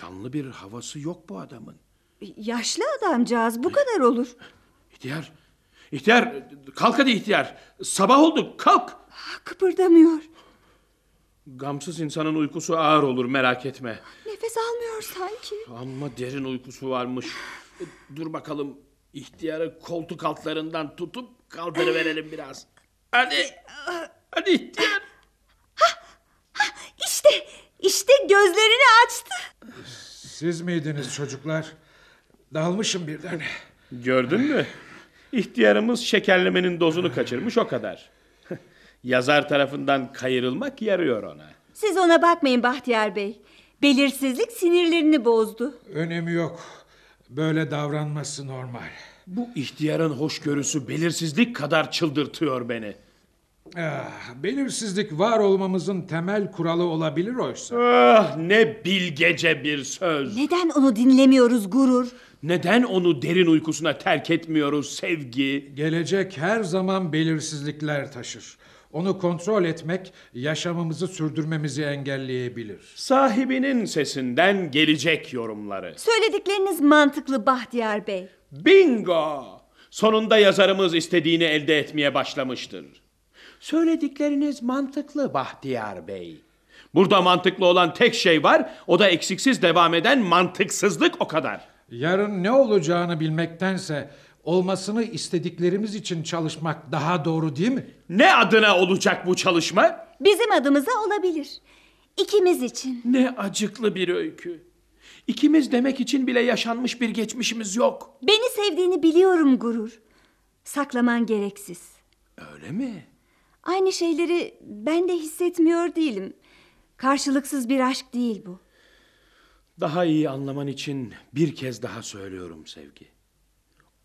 canlı bir havası yok bu adamın. Yaşlı adamcağız bu kadar olur. İhtiyar. İhtiyar kalk hadi ihtiyar. Sabah oldu kalk. Kıpırdamıyor. Gamsız insanın uykusu ağır olur merak etme. Nefes almıyor sanki. Amma derin uykusu varmış. Dur bakalım ihtiyarı koltuk altlarından tutup kaldırıverelim biraz. Hadi. Hadi ihtiyar. İşte, gözlerini açtı. Siz miydiniz çocuklar? Dalmışım birden. Gördün mü? İhtiyarımız şekerlemenin dozunu kaçırmış o kadar. Yazar tarafından kayırılmak yarıyor ona. Siz ona bakmayın Bahtiyar Bey. Belirsizlik sinirlerini bozdu. Önemi yok. Böyle davranması normal. Bu ihtiyarın hoşgörüsü belirsizlik kadar çıldırtıyor beni. Ah, belirsizlik var olmamızın temel kuralı olabilir oysa. Ah ne bilgece bir söz. Neden onu dinlemiyoruz gurur? Neden onu derin uykusuna terk etmiyoruz sevgi? Gelecek her zaman belirsizlikler taşır. Onu kontrol etmek yaşamımızı sürdürmemizi engelleyebilir. Sahibinin sesinden gelecek yorumları. Söyledikleriniz mantıklı Bahtiyar Bey. Bingo! Sonunda yazarımız istediğini elde etmeye başlamıştır. Söyledikleriniz mantıklı Bahtiyar Bey. Burada mantıklı olan tek şey var, o da eksiksiz devam eden mantıksızlık o kadar. Yarın ne olacağını bilmektense olmasını istediklerimiz için çalışmak daha doğru değil mi? Ne adına olacak bu çalışma? Bizim adımıza olabilir. İkimiz için. Ne acıklı bir öykü. İkimiz demek için bile yaşanmış bir geçmişimiz yok. Beni sevdiğini biliyorum gurur. Saklaman gereksiz. Öyle mi? Aynı şeyleri ben de hissetmiyor değilim. Karşılıksız bir aşk değil bu. Daha iyi anlaman için bir kez daha söylüyorum sevgi.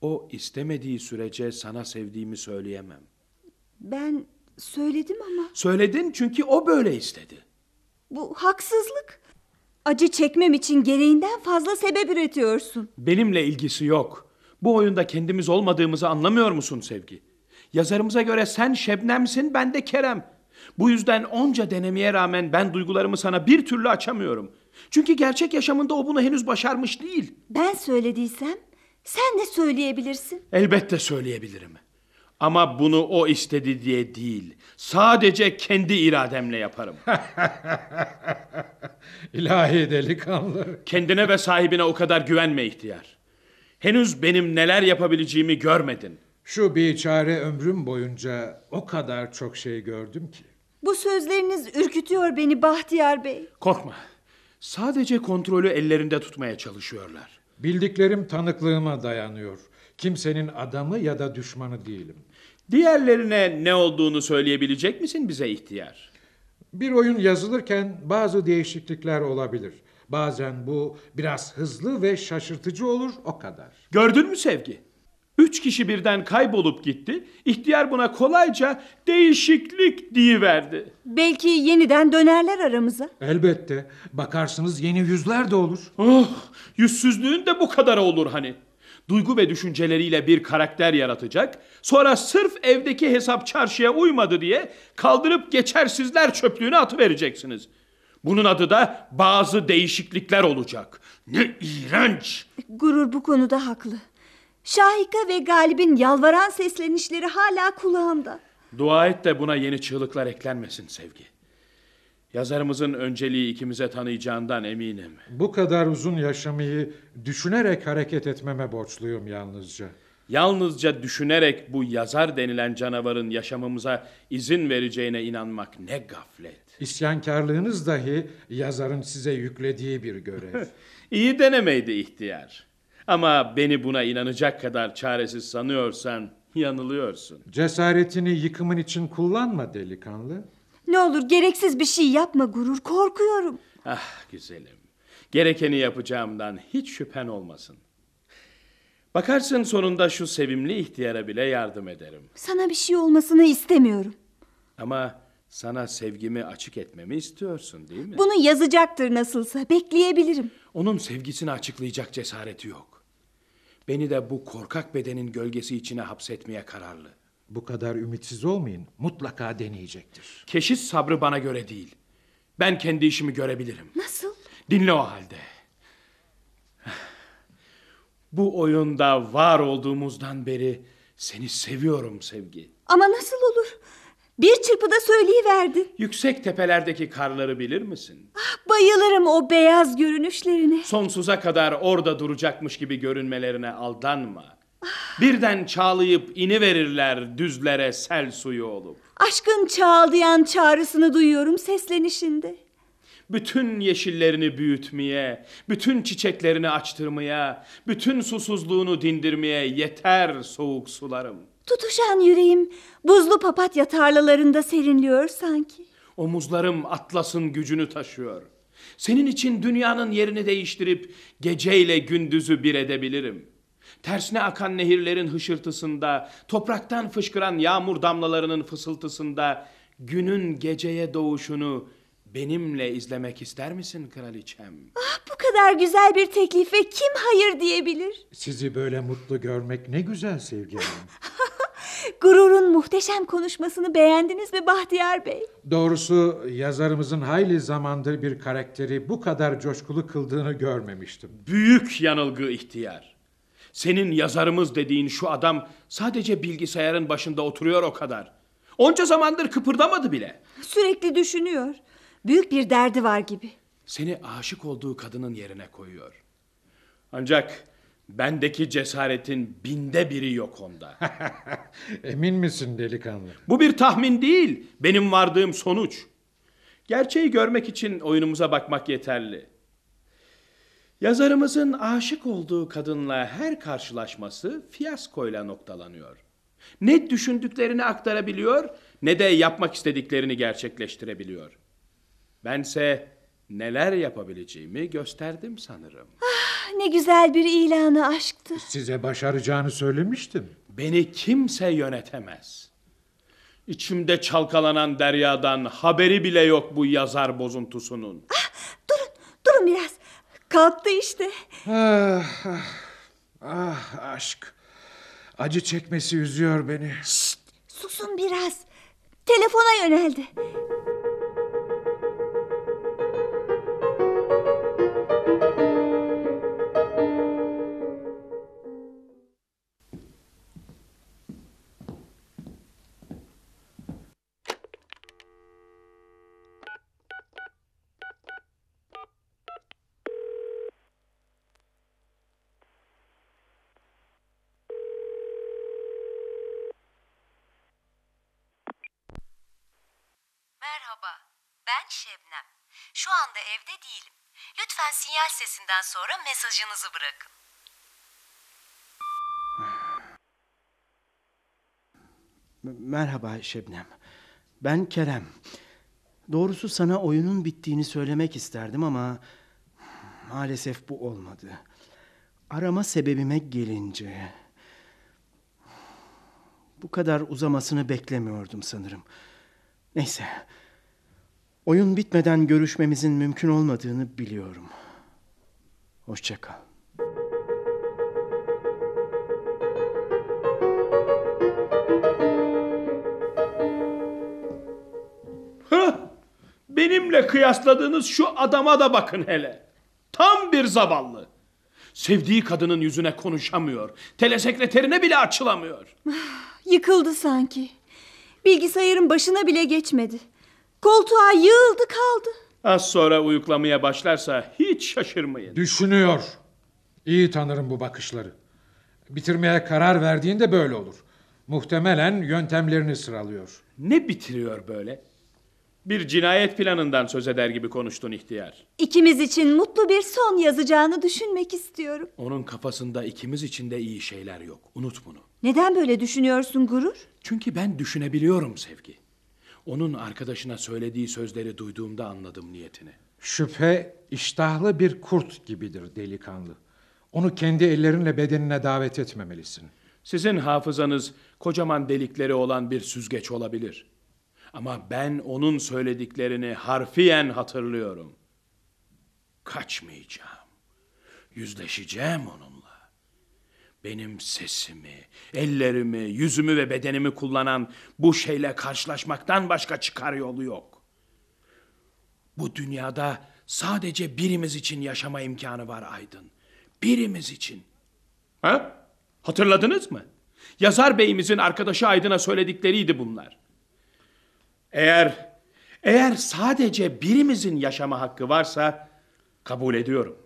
O istemediği sürece sana sevdiğimi söyleyemem. Ben söyledim ama Söyledin çünkü o böyle istedi. bu haksızlık. Acı çekmem için gereğinden fazla sebep üretiyorsun. Benimle ilgisi yok. Bu oyunda kendimiz olmadığımızı anlamıyor musun sevgi? Yazarımıza göre sen Şebnem'sin, ben de Kerem. Bu yüzden onca denemeye rağmen ben duygularımı sana bir türlü açamıyorum. Çünkü gerçek yaşamında o bunu henüz başarmış değil. Ben söylediysem sen de söyleyebilirsin. Elbette söyleyebilirim. Ama bunu o istedi diye değil. Sadece kendi irademle yaparım. *laughs* İlahi delikanlı. Kendine ve sahibine o kadar güvenme ihtiyar. Henüz benim neler yapabileceğimi görmedin. Şu biçare ömrüm boyunca o kadar çok şey gördüm ki. Bu sözleriniz ürkütüyor beni Bahtiyar Bey. Korkma. Sadece kontrolü ellerinde tutmaya çalışıyorlar. Bildiklerim tanıklığıma dayanıyor. Kimsenin adamı ya da düşmanı değilim. Diğerlerine ne olduğunu söyleyebilecek misin bize ihtiyar? Bir oyun yazılırken bazı değişiklikler olabilir. Bazen bu biraz hızlı ve şaşırtıcı olur o kadar. Gördün mü Sevgi? Üç kişi birden kaybolup gitti. İhtiyar buna kolayca değişiklik diyiverdi. Belki yeniden dönerler aramıza. Elbette. Bakarsınız yeni yüzler de olur. Oh, yüzsüzlüğün de bu kadar olur hani. Duygu ve düşünceleriyle bir karakter yaratacak. Sonra sırf evdeki hesap çarşıya uymadı diye kaldırıp geçersizler çöplüğüne atıvereceksiniz. Bunun adı da bazı değişiklikler olacak. Ne iğrenç. Gurur bu konuda haklı. Şahika ve Galip'in yalvaran seslenişleri hala kulağımda. Dua et de buna yeni çığlıklar eklenmesin sevgi. Yazarımızın önceliği ikimize tanıyacağından eminim. Bu kadar uzun yaşamayı düşünerek hareket etmeme borçluyum yalnızca. Yalnızca düşünerek bu yazar denilen canavarın yaşamımıza izin vereceğine inanmak ne gaflet. İsyankarlığınız dahi yazarın size yüklediği bir görev. *laughs* İyi denemeydi ihtiyar. Ama beni buna inanacak kadar çaresiz sanıyorsan yanılıyorsun. Cesaretini yıkımın için kullanma delikanlı. Ne olur gereksiz bir şey yapma Gurur. Korkuyorum. Ah güzelim. Gerekeni yapacağımdan hiç şüphen olmasın. Bakarsın sonunda şu sevimli ihtiyara bile yardım ederim. Sana bir şey olmasını istemiyorum. Ama sana sevgimi açık etmemi istiyorsun değil mi? Bunu yazacaktır nasılsa. Bekleyebilirim. Onun sevgisini açıklayacak cesareti yok. Beni de bu korkak bedenin gölgesi içine hapsetmeye kararlı. Bu kadar ümitsiz olmayın. Mutlaka deneyecektir. Keşiş sabrı bana göre değil. Ben kendi işimi görebilirim. Nasıl? Dinle o halde. Bu oyunda var olduğumuzdan beri seni seviyorum sevgi. Ama nasıl olur? Bir çırpıda söyleyiverdin. Yüksek tepelerdeki karları bilir misin? Bayılırım o beyaz görünüşlerine. Sonsuza kadar orada duracakmış gibi görünmelerine aldanma. Birden çağlayıp ini verirler düzlere sel suyu olup. Aşkın çağlayan çağrısını duyuyorum seslenişinde. Bütün yeşillerini büyütmeye, bütün çiçeklerini açtırmaya, bütün susuzluğunu dindirmeye yeter soğuk sularım. Tutuşan yüreğim buzlu papatya tarlalarında serinliyor sanki. Omuzlarım atlasın gücünü taşıyor. Senin için dünyanın yerini değiştirip geceyle gündüzü bir edebilirim. Tersine akan nehirlerin hışırtısında, topraktan fışkıran yağmur damlalarının fısıltısında günün geceye doğuşunu benimle izlemek ister misin kraliçem? Ah bu kadar güzel bir teklife kim hayır diyebilir? Sizi böyle mutlu görmek ne güzel sevgi hanım. *laughs* Gurur'un muhteşem konuşmasını beğendiniz mi Bahtiyar Bey? Doğrusu yazarımızın hayli zamandır bir karakteri bu kadar coşkulu kıldığını görmemiştim. Büyük yanılgı ihtiyar. Senin yazarımız dediğin şu adam sadece bilgisayarın başında oturuyor o kadar. Onca zamandır kıpırdamadı bile. Sürekli düşünüyor. Büyük bir derdi var gibi. Seni aşık olduğu kadının yerine koyuyor. Ancak bendeki cesaretin binde biri yok onda. *laughs* Emin misin delikanlı? Bu bir tahmin değil, benim vardığım sonuç. Gerçeği görmek için oyunumuza bakmak yeterli. Yazarımızın aşık olduğu kadınla her karşılaşması fiyaskoyla noktalanıyor. Ne düşündüklerini aktarabiliyor ne de yapmak istediklerini gerçekleştirebiliyor. Bense neler yapabileceğimi gösterdim sanırım. *laughs* Ne güzel bir ilanı aşktı. Size başaracağını söylemiştim. Beni kimse yönetemez. İçimde çalkalanan deryadan haberi bile yok bu yazar bozuntusunun. Ah, durun, durun biraz. Kalktı işte. Ah, ah, ah aşk. Acı çekmesi üzüyor beni. Şşt, susun biraz. Telefona yöneldi. Evde değilim. Lütfen sinyal sesinden sonra mesajınızı bırakın. Merhaba Şebnem. Ben Kerem. Doğrusu sana oyunun bittiğini söylemek isterdim ama maalesef bu olmadı. Arama sebebime gelince bu kadar uzamasını beklemiyordum sanırım. Neyse. Oyun bitmeden görüşmemizin mümkün olmadığını biliyorum. Hoşça kal. Benimle kıyasladığınız şu adama da bakın hele. Tam bir zavallı. Sevdiği kadının yüzüne konuşamıyor. Telesekreterine bile açılamıyor. Yıkıldı sanki. Bilgisayarın başına bile geçmedi. Koltuğa yığıldı kaldı. Az sonra uyuklamaya başlarsa hiç şaşırmayın. Düşünüyor. İyi tanırım bu bakışları. Bitirmeye karar verdiğinde böyle olur. Muhtemelen yöntemlerini sıralıyor. Ne bitiriyor böyle? Bir cinayet planından söz eder gibi konuştun ihtiyar. İkimiz için mutlu bir son yazacağını düşünmek istiyorum. Onun kafasında ikimiz için de iyi şeyler yok. Unut bunu. Neden böyle düşünüyorsun Gurur? Çünkü ben düşünebiliyorum Sevgi. Onun arkadaşına söylediği sözleri duyduğumda anladım niyetini. Şüphe iştahlı bir kurt gibidir delikanlı. Onu kendi ellerinle bedenine davet etmemelisin. Sizin hafızanız kocaman delikleri olan bir süzgeç olabilir. Ama ben onun söylediklerini harfiyen hatırlıyorum. Kaçmayacağım. Yüzleşeceğim onunla. Benim sesimi, ellerimi, yüzümü ve bedenimi kullanan bu şeyle karşılaşmaktan başka çıkar yolu yok. Bu dünyada sadece birimiz için yaşama imkanı var Aydın. Birimiz için. Ha? Hatırladınız mı? Yazar beyimizin arkadaşı Aydın'a söyledikleriydi bunlar. Eğer eğer sadece birimizin yaşama hakkı varsa kabul ediyorum.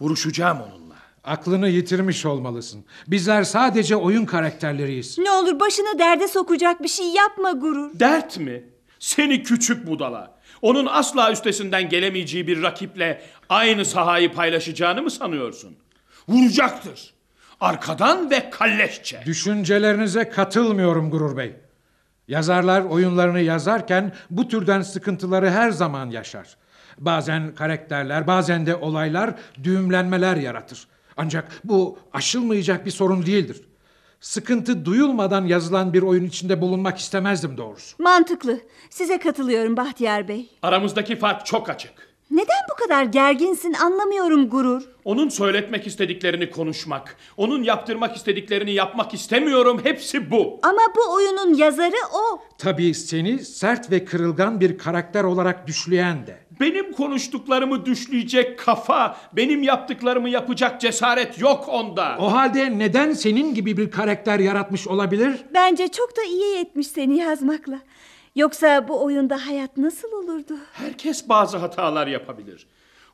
Vuruşacağım onunla. Aklını yitirmiş olmalısın. Bizler sadece oyun karakterleriyiz. Ne olur başını derde sokacak bir şey yapma Gurur. Dert mi? Seni küçük budala. Onun asla üstesinden gelemeyeceği bir rakiple aynı sahayı paylaşacağını mı sanıyorsun? Vuracaktır. Arkadan ve kalleşçe. Düşüncelerinize katılmıyorum Gurur Bey. Yazarlar oyunlarını yazarken bu türden sıkıntıları her zaman yaşar. Bazen karakterler, bazen de olaylar düğümlenmeler yaratır. Ancak bu aşılmayacak bir sorun değildir. Sıkıntı duyulmadan yazılan bir oyun içinde bulunmak istemezdim doğrusu. Mantıklı. Size katılıyorum Bahtiyar Bey. Aramızdaki fark çok açık. Neden bu kadar gerginsin anlamıyorum Gurur. Onun söyletmek istediklerini konuşmak, onun yaptırmak istediklerini yapmak istemiyorum. Hepsi bu. Ama bu oyunun yazarı o. Tabii seni sert ve kırılgan bir karakter olarak düşleyen de. Benim konuştuklarımı düşleyecek kafa, benim yaptıklarımı yapacak cesaret yok onda. O halde neden senin gibi bir karakter yaratmış olabilir? Bence çok da iyi etmiş seni yazmakla. Yoksa bu oyunda hayat nasıl olurdu? Herkes bazı hatalar yapabilir.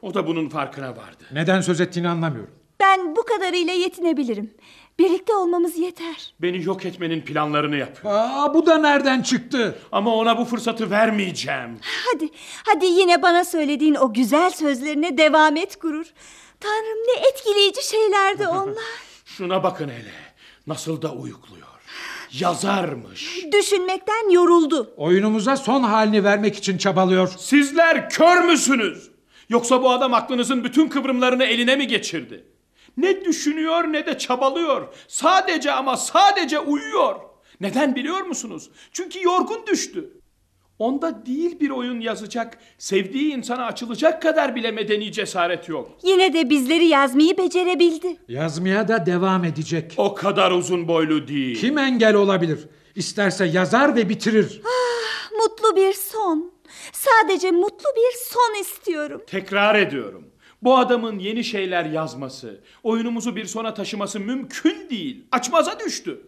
O da bunun farkına vardı. Neden söz ettiğini anlamıyorum. Ben bu kadarıyla yetinebilirim. Birlikte olmamız yeter. Beni yok etmenin planlarını yapıyor. Aa, bu da nereden çıktı? Ama ona bu fırsatı vermeyeceğim. Hadi, hadi yine bana söylediğin o güzel sözlerine devam et Gurur. Tanrım ne etkileyici şeylerdi *laughs* onlar. Şuna bakın hele. Nasıl da uyukluyor. Yazarmış. Düşünmekten yoruldu. Oyunumuza son halini vermek için çabalıyor. Sizler kör müsünüz? Yoksa bu adam aklınızın bütün kıvrımlarını eline mi geçirdi? Ne düşünüyor ne de çabalıyor. Sadece ama sadece uyuyor. Neden biliyor musunuz? Çünkü yorgun düştü. Onda değil bir oyun yazacak, sevdiği insana açılacak kadar bile medeni cesaret yok. Yine de bizleri yazmayı becerebildi. Yazmaya da devam edecek. O kadar uzun boylu değil. Kim engel olabilir? İsterse yazar ve bitirir. Mutlu bir son. Sadece mutlu bir son istiyorum. Tekrar ediyorum. Bu adamın yeni şeyler yazması, oyunumuzu bir sona taşıması mümkün değil. Açmaza düştü.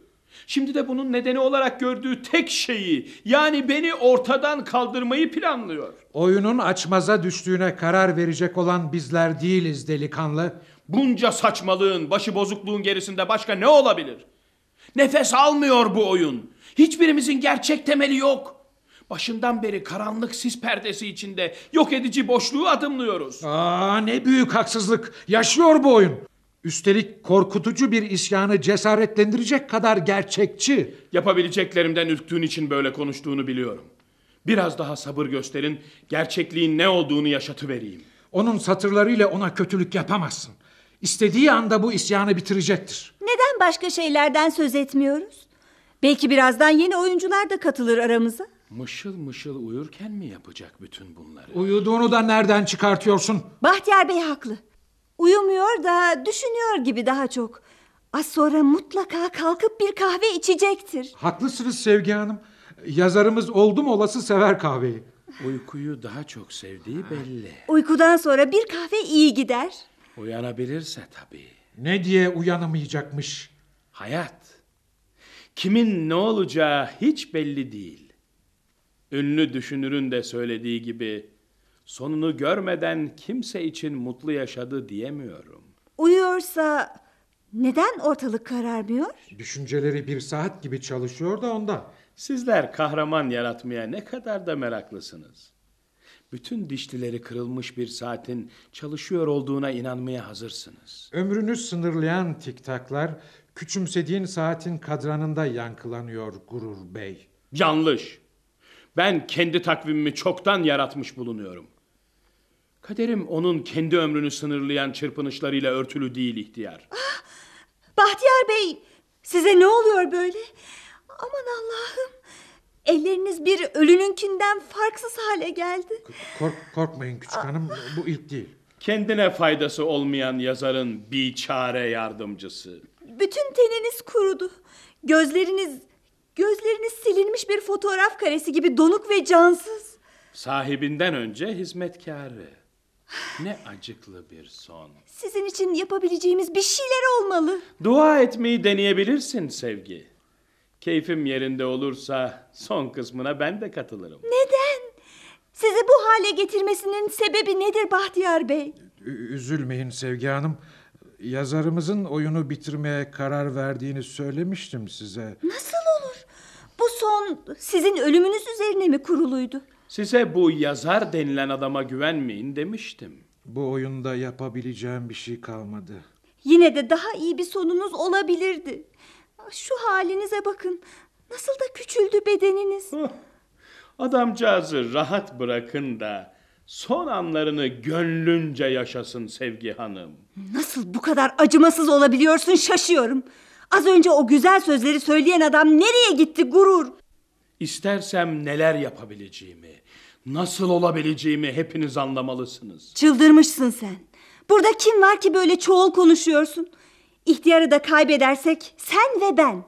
Şimdi de bunun nedeni olarak gördüğü tek şeyi, yani beni ortadan kaldırmayı planlıyor. Oyunun açmaza düştüğüne karar verecek olan bizler değiliz delikanlı. Bunca saçmalığın, başıbozukluğun gerisinde başka ne olabilir? Nefes almıyor bu oyun. Hiçbirimizin gerçek temeli yok. Başından beri karanlık sis perdesi içinde yok edici boşluğu adımlıyoruz. Aa ne büyük haksızlık. Yaşıyor bu oyun. Üstelik korkutucu bir isyanı cesaretlendirecek kadar gerçekçi. Yapabileceklerimden ürktüğün için böyle konuştuğunu biliyorum. Biraz daha sabır gösterin, gerçekliğin ne olduğunu yaşatıvereyim. Onun satırlarıyla ona kötülük yapamazsın. İstediği anda bu isyanı bitirecektir. Neden başka şeylerden söz etmiyoruz? Belki birazdan yeni oyuncular da katılır aramıza. Mışıl mışıl uyurken mi yapacak bütün bunları? Uyuduğunu da nereden çıkartıyorsun? Bahtiyar Bey haklı. Uyumuyor da düşünüyor gibi daha çok. Az sonra mutlaka kalkıp bir kahve içecektir. Haklısınız Sevgi Hanım. Yazarımız oldum olası sever kahveyi. Uykuyu daha çok sevdiği belli. Uykudan sonra bir kahve iyi gider. Uyanabilirse tabii. Ne diye uyanamayacakmış? Hayat. Kimin ne olacağı hiç belli değil. Ünlü düşünürün de söylediği gibi sonunu görmeden kimse için mutlu yaşadı diyemiyorum. Uyuyorsa neden ortalık kararmıyor? Düşünceleri bir saat gibi çalışıyor da ondan. Sizler kahraman yaratmaya ne kadar da meraklısınız. Bütün dişlileri kırılmış bir saatin çalışıyor olduğuna inanmaya hazırsınız. Ömrünü sınırlayan tiktaklar küçümsediğin saatin kadranında yankılanıyor Gurur Bey. Yanlış. Ben kendi takvimimi çoktan yaratmış bulunuyorum. Kaderim onun kendi ömrünü sınırlayan çırpınışlarıyla örtülü değil ihtiyar. Bahtiyar Bey size ne oluyor böyle? Aman Allah'ım. Elleriniz bir ölününkinden farksız hale geldi. Kork, korkmayın küçük hanım bu ilk değil. Kendine faydası olmayan yazarın bir çare yardımcısı. Bütün teniniz kurudu. Gözleriniz gözleriniz silinmiş bir fotoğraf karesi gibi donuk ve cansız. Sahibinden önce hizmetkarı. Ne acıklı bir son. Sizin için yapabileceğimiz bir şeyler olmalı. Dua etmeyi deneyebilirsin sevgi. Keyfim yerinde olursa son kısmına ben de katılırım. Neden? Sizi bu hale getirmesinin sebebi nedir Bahtiyar Bey? Üzülmeyin Sevgi Hanım. Yazarımızın oyunu bitirmeye karar verdiğini söylemiştim size. Nasıl olur? Bu son sizin ölümünüz üzerine mi kuruluydu? Size bu yazar denilen adama güvenmeyin demiştim. Bu oyunda yapabileceğim bir şey kalmadı. Yine de daha iyi bir sonunuz olabilirdi. Şu halinize bakın. Nasıl da küçüldü bedeniniz. Adamcağızı rahat bırakın da son anlarını gönlünce yaşasın Sevgi Hanım. Nasıl bu kadar acımasız olabiliyorsun şaşıyorum. Az önce o güzel sözleri söyleyen adam nereye gitti gurur? İstersem neler yapabileceğimi, nasıl olabileceğimi hepiniz anlamalısınız. Çıldırmışsın sen. Burada kim var ki böyle çoğul konuşuyorsun? İhtiyarı da kaybedersek sen ve ben.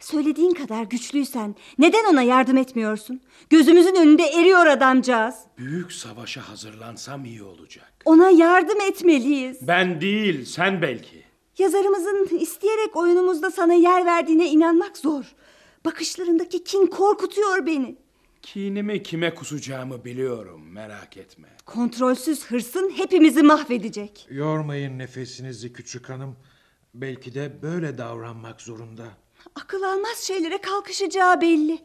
Söylediğin kadar güçlüysen neden ona yardım etmiyorsun? Gözümüzün önünde eriyor adamcağız. Büyük savaşa hazırlansam iyi olacak. Ona yardım etmeliyiz. Ben değil, sen belki. Yazarımızın isteyerek oyunumuzda sana yer verdiğine inanmak zor. Bakışlarındaki kin korkutuyor beni. Kinimi kime kusacağımı biliyorum, merak etme. Kontrolsüz hırsın hepimizi mahvedecek. Yormayın nefesinizi küçük hanım. Belki de böyle davranmak zorunda. Akıl almaz şeylere kalkışacağı belli.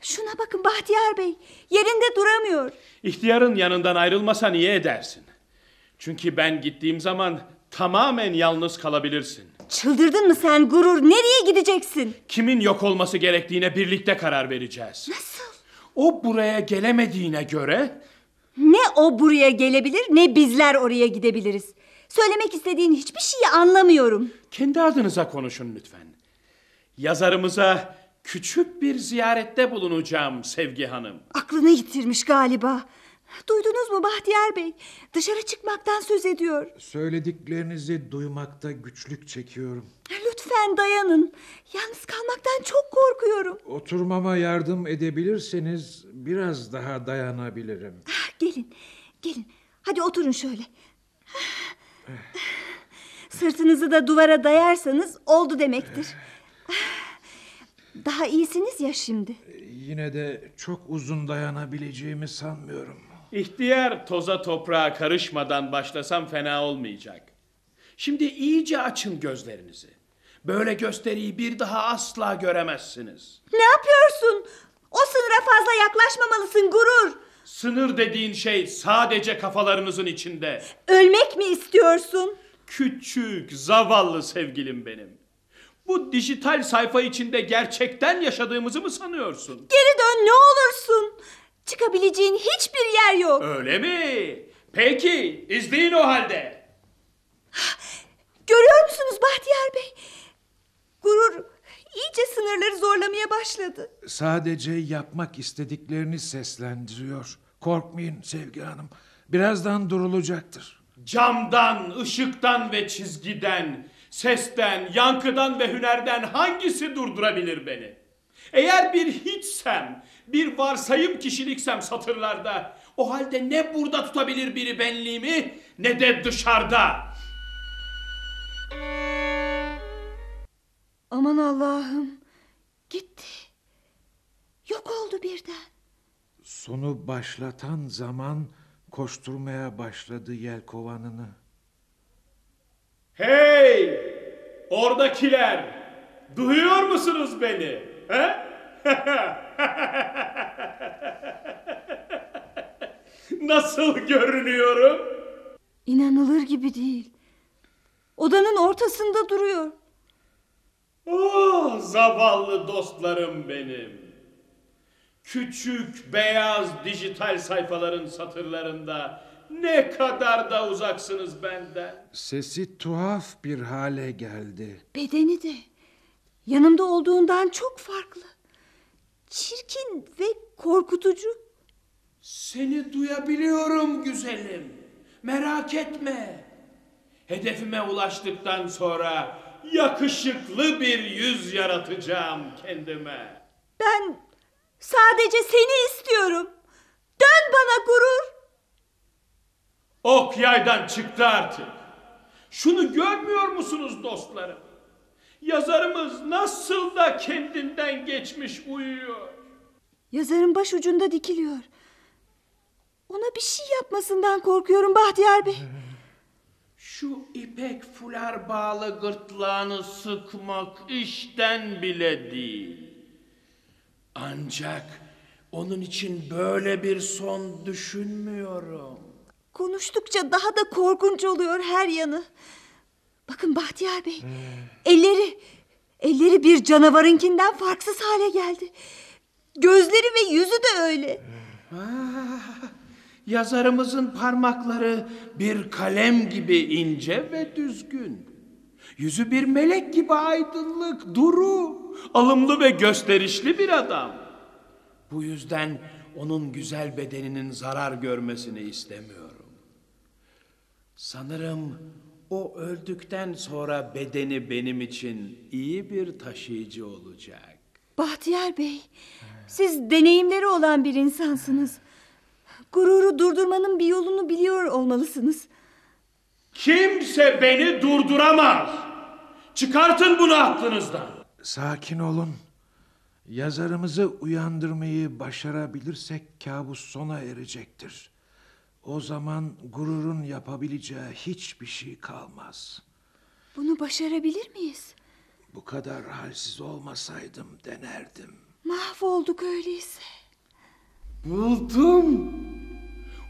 Şuna bakın Bahtiyar Bey. Yerinde duramıyor. İhtiyarın yanından ayrılmasa niye edersin? Çünkü ben gittiğim zaman tamamen yalnız kalabilirsin. Çıldırdın mı sen gurur? Nereye gideceksin? Kimin yok olması gerektiğine birlikte karar vereceğiz. Nasıl? O buraya gelemediğine göre Ne o buraya gelebilir ne bizler oraya gidebiliriz. Söylemek istediğin hiçbir şeyi anlamıyorum. kendi adınıza konuşun lütfen. Yazarımıza küçük bir ziyarette bulunacağım Sevgi Hanım. Aklını yitirmiş galiba. Duydunuz mu Bahtiyar Bey? Dışarı çıkmaktan söz ediyor. Söylediklerinizi duymakta güçlük çekiyorum. Lütfen dayanın. Yalnız kalmaktan çok korkuyorum. Oturmama yardım edebilirseniz biraz daha dayanabilirim. Gelin, gelin. Hadi oturun şöyle. Sırtınızı da duvara dayarsanız oldu demektir. Daha iyisiniz ya şimdi. Yine de çok uzun dayanabileceğimi sanmıyorum. İhtiyar toza toprağa karışmadan başlasam fena olmayacak. Şimdi iyice açın gözlerinizi. Böyle gösteriyi bir daha asla göremezsiniz. Ne yapıyorsun? O sınıra fazla yaklaşmamalısın gurur. Sınır dediğin şey sadece kafalarınızın içinde. Ölmek mi istiyorsun? Küçük, zavallı sevgilim benim. Bu dijital sayfa içinde gerçekten yaşadığımızı mı sanıyorsun? Geri dön ne olursun. Çıkabileceğin hiçbir yer yok. Öyle mi? Peki, izleyin o halde. Görüyor musunuz Bahtiyar Bey? Gurur iyice sınırları zorlamaya başladı. Sadece yapmak istediklerini seslendiriyor. Korkmayın Sevgi Hanım. Birazdan durulacaktır. Camdan, ışıktan ve çizgiden, sesten, yankıdan ve hünerden hangisi durdurabilir beni? Eğer bir hiçsem, bir varsayım kişiliksem satırlarda, o halde ne burada tutabilir biri benliğimi ne de dışarıda. Aman Allah'ım. Gitti. Yok oldu birden. Sonu başlatan zaman koşturmaya başladı yelkovanını. Hey! Oradakiler! Duyuyor musunuz beni? He? *laughs* *laughs* Nasıl görünüyorum? İnanılır gibi değil. Odanın ortasında duruyor. Oh zavallı dostlarım benim. Küçük beyaz dijital sayfaların satırlarında ne kadar da uzaksınız benden. Sesi tuhaf bir hale geldi. Bedeni de yanımda olduğundan çok farklı. Çirkin ve korkutucu. Seni duyabiliyorum güzelim. Merak etme. Hedefime ulaştıktan sonra yakışıklı bir yüz yaratacağım kendime. Ben sadece seni istiyorum. Dön bana gurur. Ok yaydan çıktı artık. Şunu görmüyor musunuz dostlarım? Yazarımız nasıl da kendinden geçmiş uyuyor. Yazarın baş ucunda dikiliyor. Ona bir şey yapmasından korkuyorum Bahtiyar Bey. Şu ipek fular bağlı gırtlağını sıkmak işten bile değil. Ancak onun için böyle bir son düşünmüyorum. Konuştukça daha da korkunç oluyor her yanı. Bakın Bahtiyar Bey. Elleri, elleri bir canavarınkinden farksız hale geldi. Gözleri ve yüzü de öyle. Ah, yazarımızın parmakları bir kalem gibi ince ve düzgün. Yüzü bir melek gibi aydınlık, duru, alımlı ve gösterişli bir adam. Bu yüzden onun güzel bedeninin zarar görmesini istemiyorum. Sanırım o öldükten sonra bedeni benim için iyi bir taşıyıcı olacak. Bahtiyar Bey, siz deneyimleri olan bir insansınız. Gururu durdurmanın bir yolunu biliyor olmalısınız. Kimse beni durduramaz. Çıkartın bunu aklınızdan. Sakin olun. Yazarımızı uyandırmayı başarabilirsek kabus sona erecektir. O zaman gururun yapabileceği hiçbir şey kalmaz. Bunu başarabilir miyiz? Bu kadar halsiz olmasaydım denerdim. Mahvolduk öyleyse. Buldum.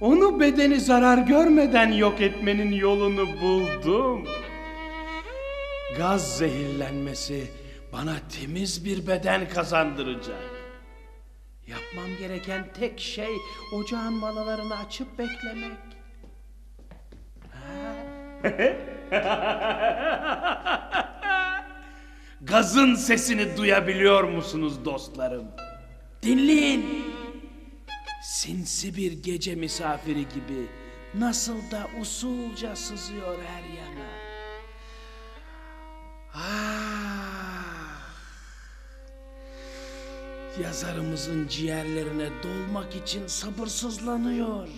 Onu bedeni zarar görmeden yok etmenin yolunu buldum. Gaz zehirlenmesi bana temiz bir beden kazandıracak. Yapmam gereken tek şey ocağın manalarını açıp beklemek. *laughs* Gazın sesini duyabiliyor musunuz dostlarım? Dinleyin. Sinsi bir gece misafiri gibi nasıl da usulca sızıyor her yana. Ah! Yazarımızın ciğerlerine dolmak için sabırsızlanıyor.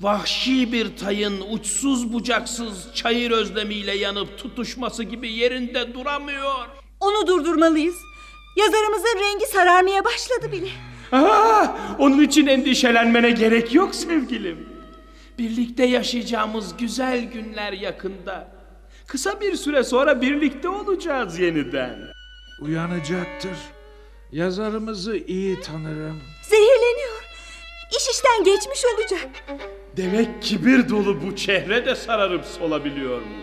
Vahşi bir tayın uçsuz bucaksız çayır özlemiyle yanıp tutuşması gibi yerinde duramıyor. Onu durdurmalıyız. Yazarımızın rengi sararmaya başladı bile. Aa, onun için endişelenmene gerek yok sevgilim. Birlikte yaşayacağımız güzel günler yakında. Kısa bir süre sonra birlikte olacağız yeniden. Uyanacaktır. Yazarımızı iyi tanırım. Zehirleniyor. İş işten geçmiş olacak. Demek kibir dolu bu çehre de sararıp solabiliyor mu?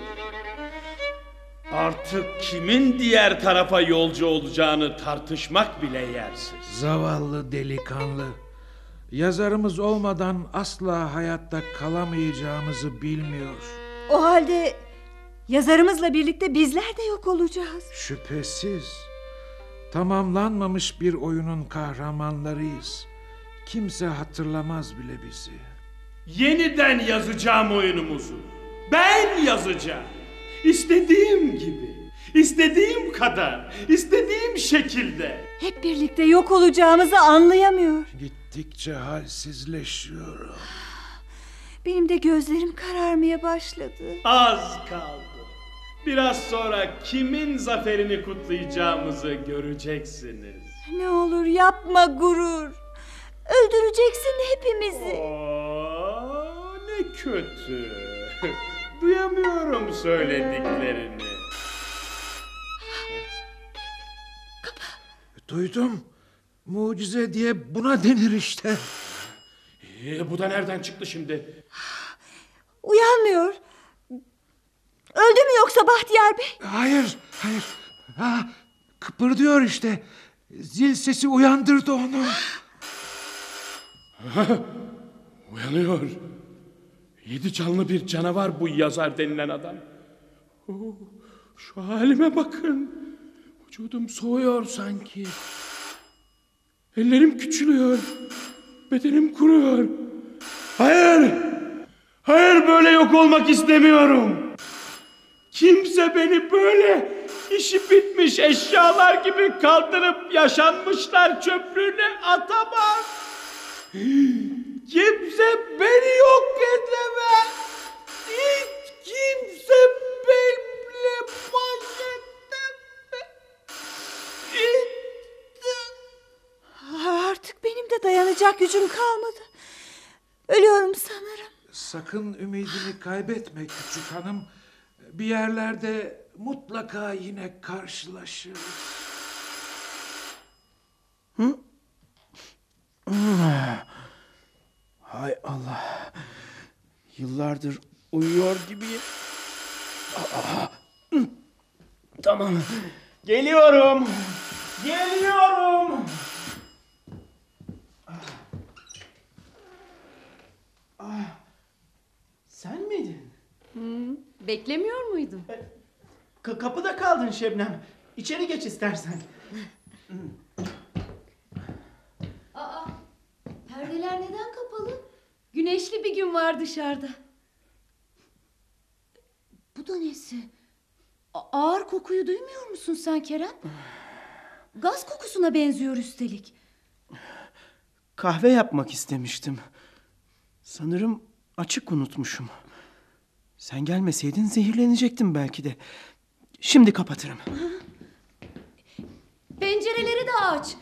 Artık kimin diğer tarafa yolcu olacağını tartışmak bile yersiz. Zavallı delikanlı. Yazarımız olmadan asla hayatta kalamayacağımızı bilmiyor. O halde yazarımızla birlikte bizler de yok olacağız. Şüphesiz. Tamamlanmamış bir oyunun kahramanlarıyız. Kimse hatırlamaz bile bizi. Yeniden yazacağım oyunumuzu. Ben yazacağım. İstediğim gibi, istediğim kadar, istediğim şekilde. Hep birlikte yok olacağımızı anlayamıyor. Gittikçe halsizleşiyorum. Benim de gözlerim kararmaya başladı. Az kaldı. Biraz sonra kimin zaferini kutlayacağımızı göreceksiniz. Ne olur yapma gurur. Öldüreceksin hepimizi. Oo, ne kötü. Duyamıyorum söylediklerini. Duydum. Mucize diye buna denir işte. Ee, bu da nereden çıktı şimdi? Uyanmıyor. Öldü mü yoksa Bahtiyar Bey? Hayır, hayır. Ha, kıpırdıyor işte. Zil sesi uyandırdı onu. *gasps* Uyanıyor. Yedi canlı bir canavar bu yazar denilen adam. Oo, şu halime bakın. Vücudum soğuyor sanki. Ellerim küçülüyor. Bedenim kuruyor. Hayır! Hayır böyle yok olmak istemiyorum. Kimse beni böyle işi bitmiş eşyalar gibi kaldırıp yaşanmışlar çöplüğüne atamaz. Kimse beni yok edemez. Hiç kimse benimle baş edemez. Artık benim de dayanacak gücüm kalmadı. Ölüyorum sanırım. Sakın ümidini kaybetme küçük hanım. Bir yerlerde mutlaka yine karşılaşırız. Hay Allah. Yıllardır uyuyor gibiyim. Aa, hı. Tamam. Geliyorum. Geliyorum. Ah, sen miydin? Beklemiyor muydun? Ka- kapıda kaldın Şebnem. İçeri geç istersen. Aa, perdeler neden kapalı? Güneşli bir gün var dışarıda. Bu da nesi? A- ağır kokuyu duymuyor musun sen Kerem? Gaz kokusuna benziyor üstelik. Kahve yapmak istemiştim. Sanırım açık unutmuşum. Sen gelmeseydin zehirlenecektim belki de. Şimdi kapatırım. Pencereleri de aç.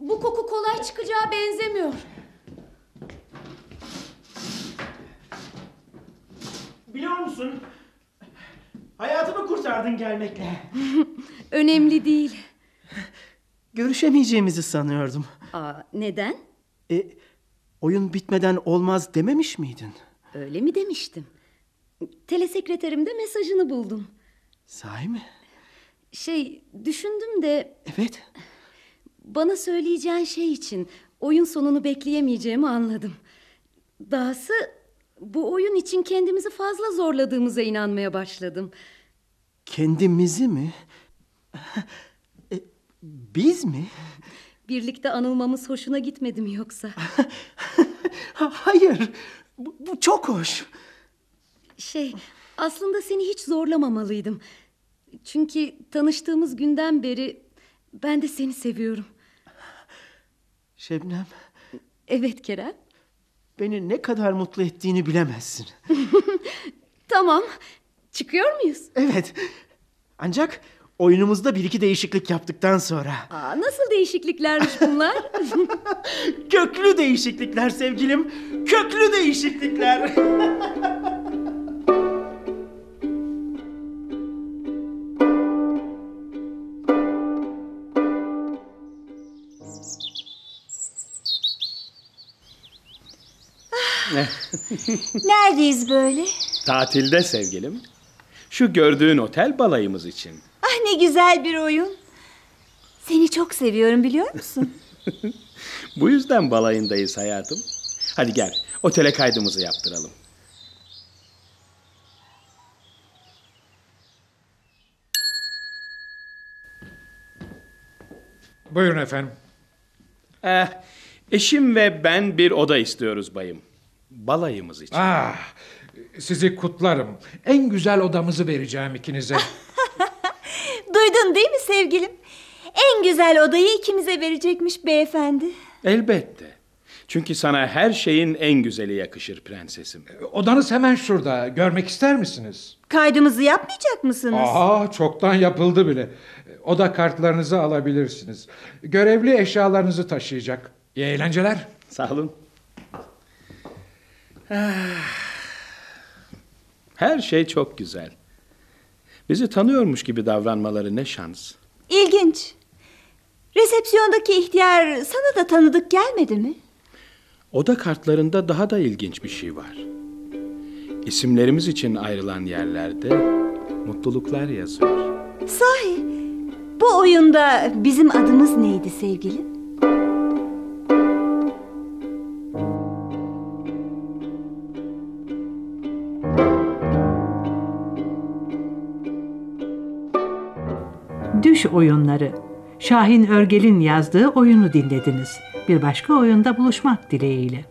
Bu koku kolay çıkacağı benzemiyor. Biliyor musun? Hayatımı kurtardın gelmekle. *laughs* Önemli değil. Görüşemeyeceğimizi sanıyordum. Aa, neden? E, oyun bitmeden olmaz dememiş miydin? Öyle mi demiştim? Telesekreterimde mesajını buldum. Sahi mi? Şey düşündüm de Evet. bana söyleyeceğin şey için oyun sonunu bekleyemeyeceğimi anladım. Dahası bu oyun için kendimizi fazla zorladığımıza inanmaya başladım. Kendimizi mi? E, biz mi? Birlikte anılmamız hoşuna gitmedi mi yoksa? *laughs* Ha, Hayır. Bu, bu çok hoş. Şey, aslında seni hiç zorlamamalıydım. Çünkü tanıştığımız günden beri ben de seni seviyorum. Şebnem, Evet Kerem. beni ne kadar mutlu ettiğini bilemezsin. *laughs* Tamam. Çıkıyor muyuz? Evet. Ancak oyunumuzda bir iki değişiklik yaptıktan sonra. Aa, nasıl değişikliklermiş bunlar? *laughs* Köklü değişiklikler sevgilim. Köklü değişiklikler. *laughs* Neredeyiz böyle? Tatilde sevgilim. Şu gördüğün otel balayımız için. Ah ne güzel bir oyun. Seni çok seviyorum biliyor musun? *laughs* Bu yüzden balayındayız hayatım. Hadi gel otele kaydımızı yaptıralım. Buyurun efendim. Eh, eşim ve ben bir oda istiyoruz bayım. Balayımız için. Ah, sizi kutlarım. En güzel odamızı vereceğim ikinize. *laughs* Duydun değil mi sevgilim? En güzel odayı ikimize verecekmiş beyefendi. Elbette. Çünkü sana her şeyin en güzeli yakışır prensesim. Odanız hemen şurada. Görmek ister misiniz? Kaydımızı yapmayacak mısınız? Aa, çoktan yapıldı bile. Oda kartlarınızı alabilirsiniz. Görevli eşyalarınızı taşıyacak. İyi eğlenceler. Sağ olun. *sighs* Her şey çok güzel. Bizi tanıyormuş gibi davranmaları ne şans. İlginç. Resepsiyondaki ihtiyar sana da tanıdık gelmedi mi? Oda kartlarında daha da ilginç bir şey var. İsimlerimiz için ayrılan yerlerde mutluluklar yazıyor. Sahi bu oyunda bizim adımız neydi sevgilim? Düş oyunları. Şahin Örgel'in yazdığı oyunu dinlediniz. Bir başka oyunda buluşmak dileğiyle.